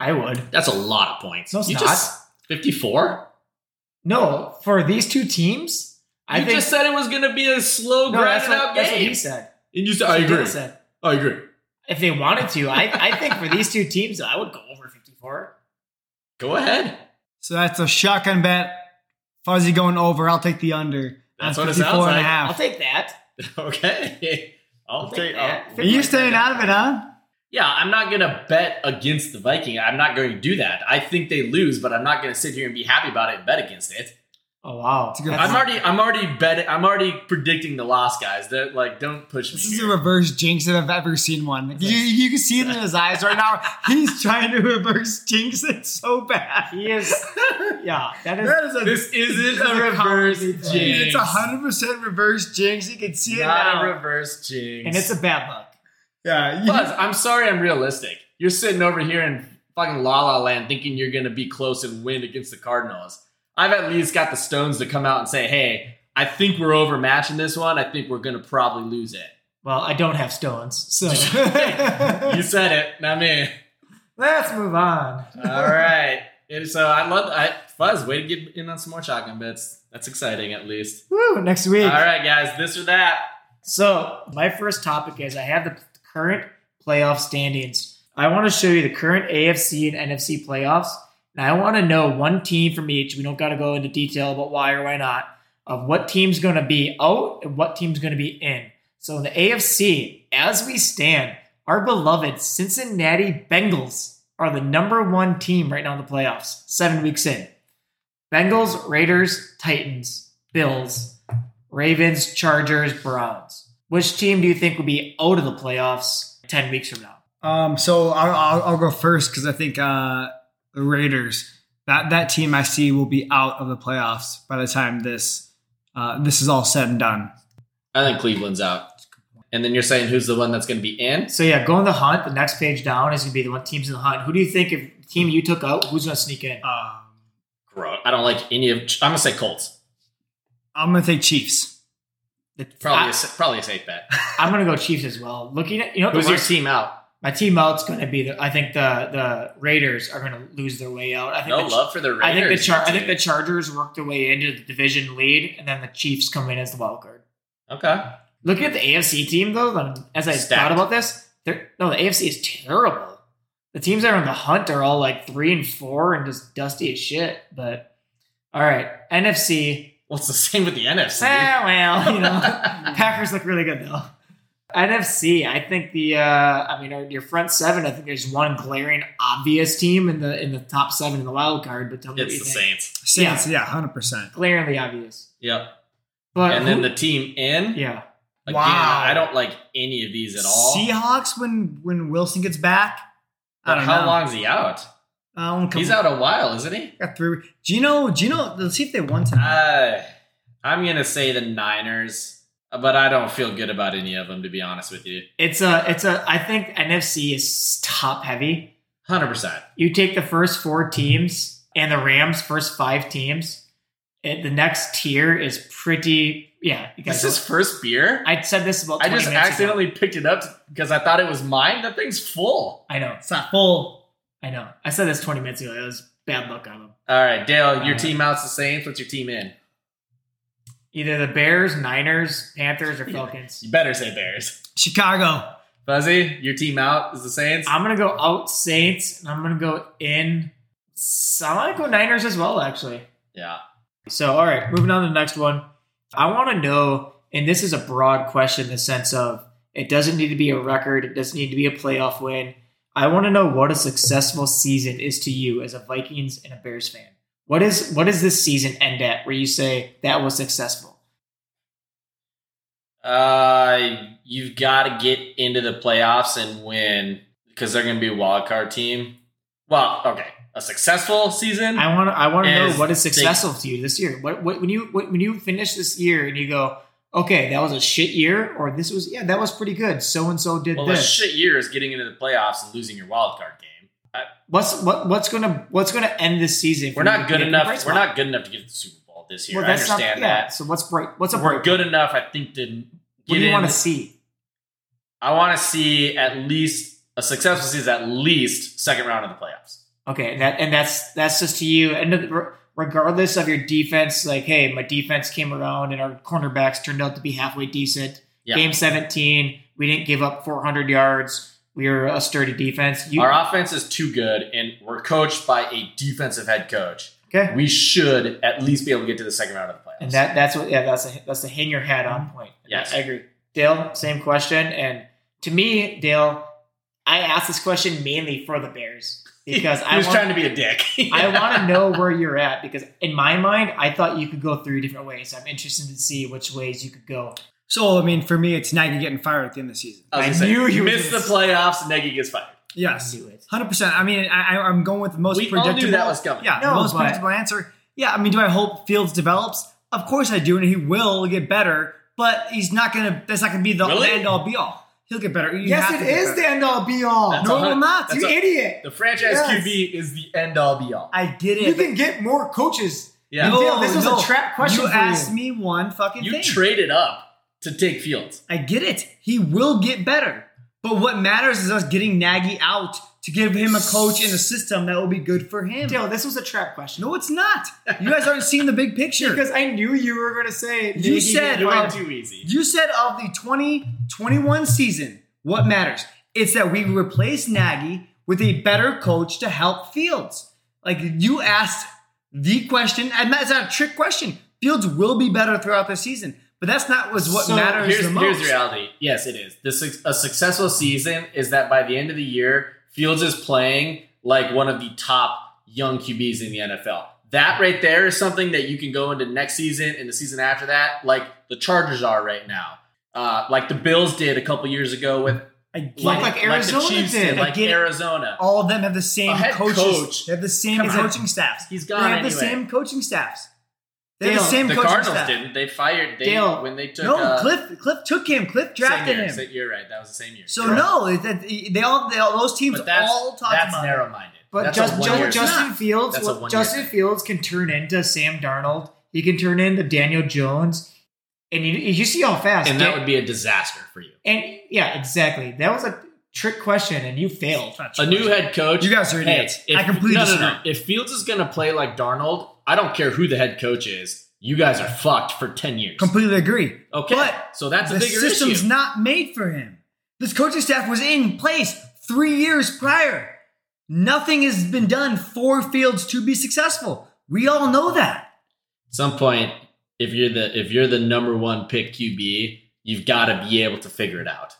I would. That's a lot of points. No, it's you not. 54? No, for these two teams, I you think just said it was going to be a slow, no, that's grinded what, out that's what he said. And you said, I agree. Said. I agree. If they wanted to, I, I think for these two teams, I would go over 54. Go ahead. So that's a shotgun bet. Fuzzy going over. I'll take the under. That's on what it sounds 54 and a like. half. I'll take that. Okay. I'll I'll take take that. I'll- Are you staying out of it, huh? Yeah, I'm not gonna bet against the Viking. I'm not going to do that. I think they lose, but I'm not gonna sit here and be happy about it and bet against it. Oh, wow. a good I'm already I'm already betting I'm already predicting the loss, guys. That like don't push me. This is a reverse jinx if I've ever seen one. You, you can see it in his eyes right now. He's trying to reverse jinx it so bad. he is, yeah, that is. That is a, This isn't a a reverse jinx. thing. it's a hundred percent reverse jinx. You can see it not now. a reverse jinx. and it's a bad luck. Yeah, you- Buzz, I'm sorry I'm realistic. You're sitting over here in fucking La La Land thinking you're gonna be close and win against the Cardinals. I've at least got the stones to come out and say, hey, I think we're overmatching this one. I think we're gonna probably lose it. Well, I don't have stones, so You said it, not me. let's move on. All right. And so I love I Fuzz, way to get in on some more shotgun bits. That's exciting at least. Woo, next week. All right, guys, this or that. So, my first topic is I have the current playoff standings. I want to show you the current AFC and NFC playoffs. And I want to know one team from each. We don't got to go into detail about why or why not, of what team's going to be out and what team's going to be in. So, in the AFC, as we stand, our beloved Cincinnati Bengals are the number one team right now in the playoffs, seven weeks in. Bengals, Raiders, Titans, Bills, Ravens, Chargers, Browns. Which team do you think will be out of the playoffs 10 weeks from now? Um, so I'll, I'll, I'll go first because I think uh, the Raiders that that team I see will be out of the playoffs by the time this uh, this is all said and done. I think Cleveland's out. And then you're saying who's the one that's gonna be in? So, yeah, go on the hunt. The next page down is going to be the one teams in the hunt. Who do you think, if team you took out, who's going to sneak in? Um, Gross. I don't like any of I'm gonna say Colts. I'm gonna say Chiefs. The- Probably I, a, sa- probably a safe bet. I'm going to go Chiefs as well. Looking at, you know, Who's your team out? my team out's going to be the, I think the the Raiders are going to lose their way out. I think No the, love for the Raiders. I think the Char- I think the Chargers work their way into the division lead, and then the Chiefs come in as the wild card. Okay. Looking at the AFC team though, then, as I Stacked. thought about this, no, the AFC is terrible. The teams that are in the hunt are all like three and four and just dusty as shit. But all right, NFC. Well, it's the same with the NFC. Ah, well, you know, Packers look really good though. NFC, I think the, uh, I mean, your front seven. I think there's one glaring obvious team in the in the top seven in the wild card. But tell me what it's you the think. Saints. Saints, yeah, hundred percent. Glaringly obvious. Yep. But And then the team in. yeah, Again, Wow. I don't like any of these at all. Seahawks when when Wilson gets back. I don't how know. long is he out? Um, He's out a while, isn't he? Got through. Do you know? Do you know? Let's see if they won tonight. Uh, I'm gonna say the Niners, but I don't feel good about any of them to be honest with you. it's a it's a. I think NFC is top heavy. Hundred percent. You take the first four teams and the Rams first five teams. It, the next tier is pretty. Yeah. This is first beer. I said this about. I just minutes ago. accidentally picked it up because I thought it was mine. That thing's full. I know. It's not full. I know. I said this twenty minutes ago. It was bad luck on them. All right, Dale, your Uh, team out's the Saints. What's your team in? Either the Bears, Niners, Panthers, or Falcons. You better say Bears. Chicago. Fuzzy, your team out is the Saints. I'm gonna go out Saints, and I'm gonna go in. So I'm gonna go Niners as well, actually. yeah. So, all right, moving on to the next one. I want to know, and this is a broad question in the sense of it doesn't need to be a record, it doesn't need to be a playoff win. I want to know what a successful season is to you as a Vikings and a Bears fan. What is what does this season end at where you say that was successful? Uh, you've got to get into the playoffs and win because they're going to be a wild card team. Well, okay, a successful season. I want to I want to know what is they- successful to you this year. What, what when you what, when you finish this year and you go, okay, that was a shit year, or this was yeah, that was pretty good. So and so did well, this. shit year is getting into the playoffs and losing your wild card game. What's what what's gonna what's gonna end this season? We're not good enough. We're not good enough to get to the Super Bowl this year. Well, I that's not- understand yeah, that. So what's bright? What's a We're good enough, I think, to get What do you want to see? I want to see at least a successful season, at least second round of the playoffs. Okay, that and that's that's just to you. And regardless of your defense, like, hey, my defense came around and our cornerbacks turned out to be halfway decent. Yeah. Game seventeen, we didn't give up 400 yards. We are a sturdy defense. You, Our offense is too good, and we're coached by a defensive head coach. okay, We should at least be able to get to the second round of the playoffs. and that that's what yeah that's a that's a hang your hat on point. Yes. I agree. Dale, same question, and to me, Dale, I asked this question mainly for the Bears because he I was want, trying to be a dick. I want to know where you're at because in my mind, I thought you could go three different ways. I'm interested to see which ways you could go. So I mean, for me, it's Nagy getting fired at the end of the season. I, I gonna say, knew you were missed the gonna- playoffs, and Nagy gets fired. Yes, I knew hundred percent. I mean, I, I- I'm going with the most We all knew predictable. that was coming. Yeah, No, the most but- predictable answer. Yeah, I mean, do I hope Fields develops? Of course I do, and he will get better. But he's not gonna. That's not gonna be the Really? end all be all. He'll get better. You Yes, it is it to get is better. the end all be all. That's No, a it will not. you a- idiot. The franchise Yes. QB is the end all be all. I get it. You can get more coaches. Yeah. No, this was a trap question You for you. asked me one fucking You thing. traded up to take Fields. I get it. He will get better. But what matters is us getting Nagy out to give him a coach and a system that will be good for him. Dale, this was a trap question. No, it's not. You guys aren't seeing the big picture. Because I knew you were going to say it. You said, didn't Way want- uh, too easy. you said of the 2021 season, what matters? It's that we replace Nagy with a better coach to help Fields. Like you asked the question, and that's not a trick question. Fields will be better throughout the season, but that's not was what So matters here's, the most. here's the reality. Yes, it is. The, suc- a successful season is that by the end of the year, Fields is playing like one of the top young QBs in the NFL. That right there is something that you can go into next season and the season after that, like the Chargers are right now. Uh, like the Bills did a couple years ago with get Like- like Arizona the Chiefs did. did, like it. Arizona. all of them have the same coaches. coach. They have the same coaching staffs. He's They gone have anyway. the same coaching staffs. They have the same the coaching Cardinals staff. didn't. They fired they, Dale. when they took No, uh, Kliff. Kliff took him. Kliff same drafted year. him. So you're right. That was the same year. So right. no, it- that- they all, they all those teams but that's all talk that's about. it. narrow-minded. But that's just, a Ju- one-year Justin not. Fields, That's a Justin thing. Fields can turn into Sam Darnold. He can turn into Daniel Jones, and you, you see how fast. and Dan- that would be a disaster for you. and yeah, exactly. That was a trick question, and you failed. A new head coach. You guys are Hey, idiots. if, I completely no, no, no. If Fields is going to play like Darnold, I don't care who the head coach is. You guys are fucked for ten years. Completely agree. Okay, But so that's a the bigger system's issue. not made for him. This coaching staff was in place three years prior. Nothing has been done for Fields to be successful. We all know that. At some point, if you're the if you're the number one pick QB, you've got to be able to figure it out.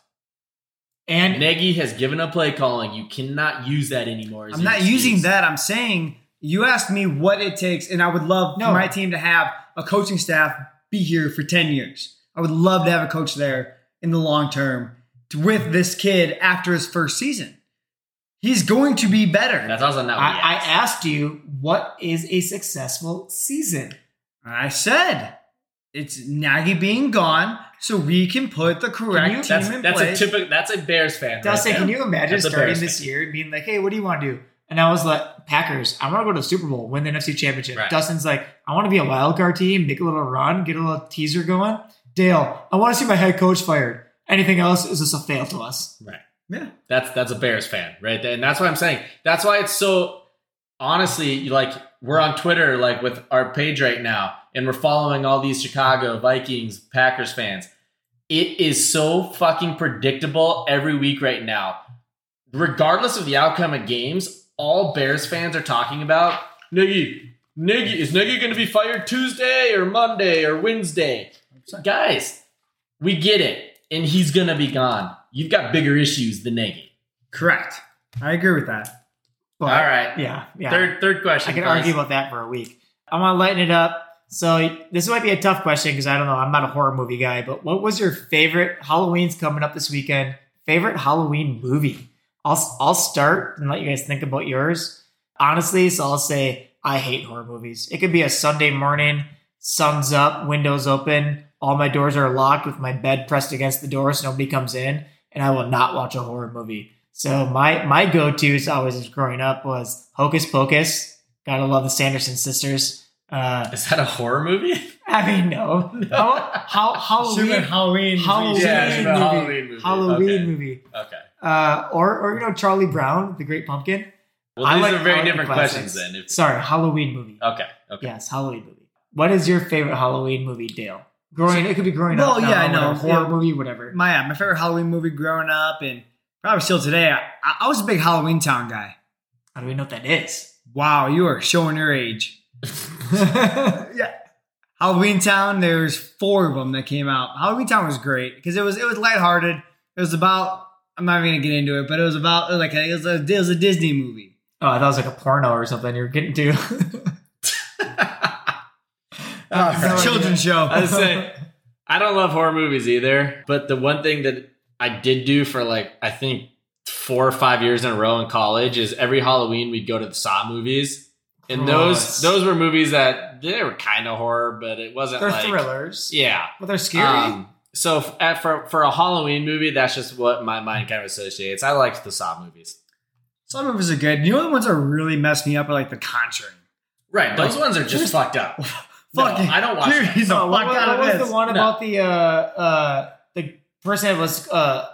And Nagy has given up play calling. You cannot use that anymore. I'm not excuse. using that. I'm saying you asked me what it takes, and I would love No. for my team to have a coaching staff be here for 10 years. I would love to have a coach there in the long term to, with this kid after his first season. He's going to be better. That's also not what I, I asked. asked you, what is a successful season? I said it's Nagy being gone, so we can put the correct you- team That's in that's place. a typical. That's a Bears fan. Dustin, right can you imagine That's starting this fan. year and being like, hey, what do you want to do? And I was like, Packers, I want to go to the Super Bowl, win the NFC Championship. Right. Dustin's like, I want to be a wild card team, make a little run, get a little teaser going. Dale, I want to see my head coach fired. Anything else is just a fail to us. Right. yeah. That's that's a Bears fan right there, and that's what I'm saying. That's why it's so honestly like we're on Twitter like with our page right now, and we're following all these Chicago Vikings Packers fans. It is so fucking predictable every week right now. Regardless of the outcome of games, all Bears fans are talking about Nagy. Nagy is Nagy going to be fired Tuesday or Monday or Wednesday? Guys, we get it, and he's going to be gone. You've got bigger issues than Nagy. Correct. I agree with that. But, All right. Yeah. Yeah. Third third question. I can guys. argue about that for a week. I want to lighten it up. So this might be a tough question because I don't know. I'm not a horror movie guy, but what was your favorite Halloween's coming up this weekend? Favorite Halloween movie? I'll I'll start and let you guys think about yours. Honestly, so I'll say I hate horror movies. It could be a Sunday morning, sun's up, windows open, all my doors are locked with my bed pressed against the door so nobody comes in, and I will not watch a horror movie. So my my go tos always as growing up was Hocus Pocus. Gotta love the Sanderson sisters. Uh, Is that a horror movie? I mean, no. How, how Halloween, Halloween. Halloween, Yeah, movie. Halloween movie. Halloween Okay. movie. Okay. Uh, or or you know Charlie Brown, the Great Pumpkin. Well, I these like- are very like different classics. questions then. If, Sorry, Halloween movie. okay. Okay. Yes, Halloween movie. What is your favorite Halloween movie, Dale? Growing, it could be growing Well, up. Well, yeah, I know. Horror Yeah. movie, whatever. My, yeah, my favorite Halloween movie growing up and probably still today. I, I was a big Halloweentown guy. How do we know what that is? Wow, you are showing your age. yeah. Halloweentown, there's four of them that came out. Halloweentown was great because it was it was lighthearted. It was about I'm not even gonna get into it, but it was about like a, it was a it was a Disney movie. Oh, that was like a porno or something you were getting to. Uh, children's show. I was saying, I don't love horror movies either, but the one thing that I did do for like I think four or five years in a row in college is every Halloween we'd go to the Saw movies, and Gross. those those were movies that they were kind of horror, but it wasn't They're like thrillers. yeah. But they're scary. Um, so at, for for a Halloween movie, that's just what my mind kind of associates. I liked the Saw movies. Some movies are good. You know the ones that really messed me up are like The Conjuring. Right, those ones are just fucked up. No, I don't watch Dude, that. he's a Oh, what, fuck what of was this. the one No. about the uh uh the person that was uh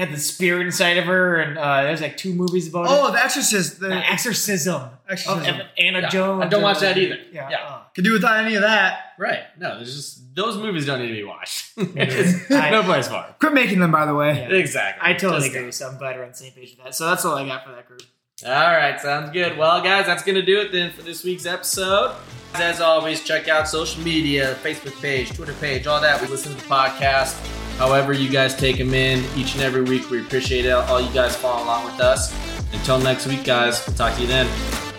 had the spirit inside of her and uh there's like two movies about it. Oh, The Exorcist. The, The exorcism. Exorcism. Of Anna Yeah, Jones. I don't watch that either. Yeah. Yeah. uh, Could do without any of that. Right. No, there's just those movies don't need to be watched. I- no place for Quit making them, by the way. Yeah. Exactly. I totally Just- agree. So I'm glad we're on the same page with that. So that's all I got for that group. All right, sounds good. Well, guys, that's gonna do it then for this week's episode. As always, check out social media, Facebook page, Twitter page, all that. We listen to the podcast. However, you guys take them in each and every week. We appreciate it. All you guys follow along with us. Until next week, guys. We'll talk to you then.